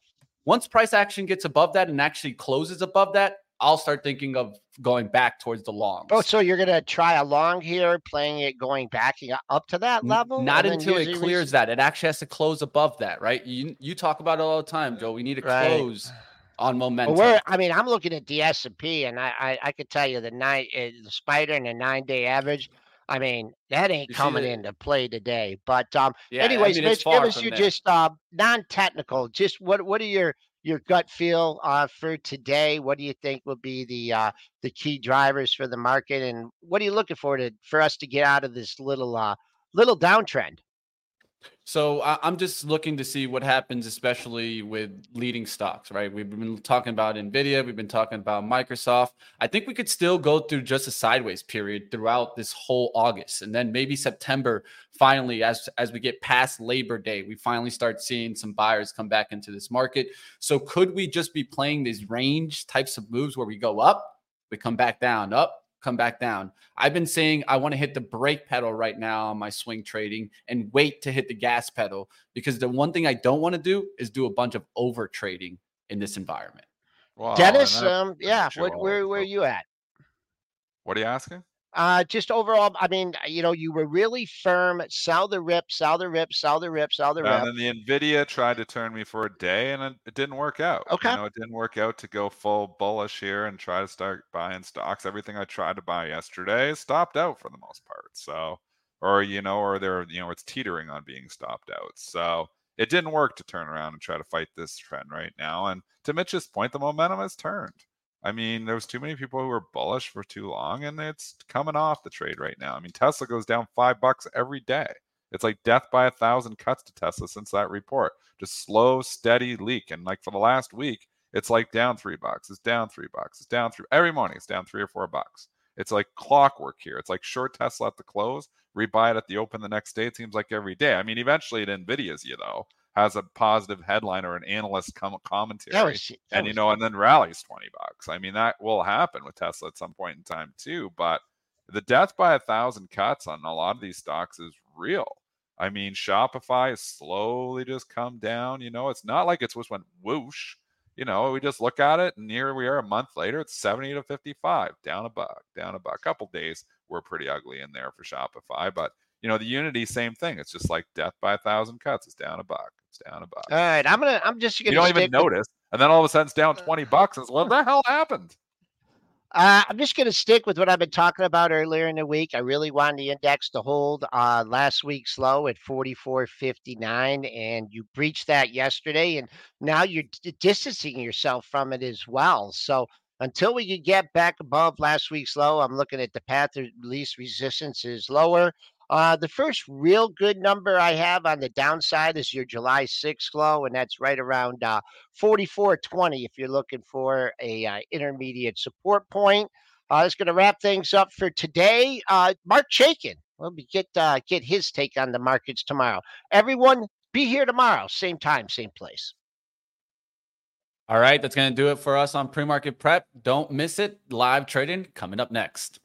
Once price action gets above that and actually closes above that, I'll start thinking of going back towards the long. Oh, so you're gonna try a long here, playing it going back up to that level? Not until it clears that. It actually has to close above that, right? You you talk about it all the time, Joe. We need to Right. close on Well, momentum. we're, I mean, I'm looking at the S and P, and I, I, I could tell you the nine, uh, the spider and the nine day average. I mean, that ain't You coming the- into play today. But um, Yeah, I anyways, mean, it's Mitch, give us your there. just uh, non-technical. Just what what are your your gut feel uh, for today? What do you think will be the uh, the key drivers for the market, and what are you looking for to for us to get out of this little uh, little downtrend? So I, I'm just looking to see what happens, especially with leading stocks, right? We've been talking about Nvidia, we've been talking about Microsoft. I think we could still go through just a sideways period throughout this whole August, and then maybe September. Finally, as as we get past Labor Day, we finally start seeing some buyers come back into this market. So could we just be playing these range types of moves where we go up, we come back down, up, come back down. I've been saying I want to hit the brake pedal right now on my swing trading and wait to hit the gas pedal because the one thing I don't want to do is do a bunch of over trading in this environment. Well, Dennis, um, yeah, what, where where are you at? What are you asking? Uh, just overall, I mean, you know, you were really firm. Sell the rip, sell the rip, sell the rip, sell the rip. And then the Nvidia tried to turn me for a day, and it, it didn't work out. Okay. you know, it didn't work out to go full bullish here and try to start buying stocks. Everything I tried to buy yesterday stopped out for the most part. So, or you know, or they're you know, it's teetering on being stopped out. So it didn't work to turn around and try to fight this trend right now. And to Mitch's point, the momentum has turned. I mean, there was too many people who were bullish for too long, and it's coming off the trade right now. I mean, Tesla goes down five bucks every day. It's like death by a thousand cuts to Tesla since that report. Just slow, steady leak. And like for the last week, it's like down three bucks. It's down three bucks. It's down three every morning. It's down three or four bucks. It's like clockwork here. It's like short Tesla at the close, rebuy it at the open the next day. It seems like every day. I mean, eventually it Nvidia's you though has a positive headline or an analyst com- commentary was, and you know, and then rallies 20 bucks. I mean, that will happen with Tesla at some point in time too. But the death by a thousand cuts on a lot of these stocks is real. I mean, Shopify has slowly just come down. You know, it's not like it's just went whoosh. You know, we just look at it, and here we are a month later. It's 70 to 55, down a buck, down a buck. A couple days were pretty ugly in there for Shopify, but you know, the Unity, same thing. It's just like death by a thousand cuts. It's down a buck. It's down a buck All right, I'm gonna. I'm just you gonna. don't even with- notice. And then all of a sudden it's down 20 bucks. It's what the hell happened? Uh, I'm just going to stick with what I've been talking about earlier in the week. I really wanted the index to hold uh, last week's low at 44.59, and you breached that yesterday, and now you're d- distancing yourself from it as well. So until we can get back above last week's low, I'm looking at the path of least resistance is lower. Uh, the first real good number I have on the downside is your July 6th low, and that's right around uh, 44.20 if you're looking for a uh, intermediate support point. Uh, that's going to wrap things up for today. Uh, Marc Chaikin, we'll be get uh, get his take on the markets tomorrow. Everyone, be here tomorrow, same time, same place. All right, that's going to do it for us on pre-market prep. Don't miss it. Live trading coming up next.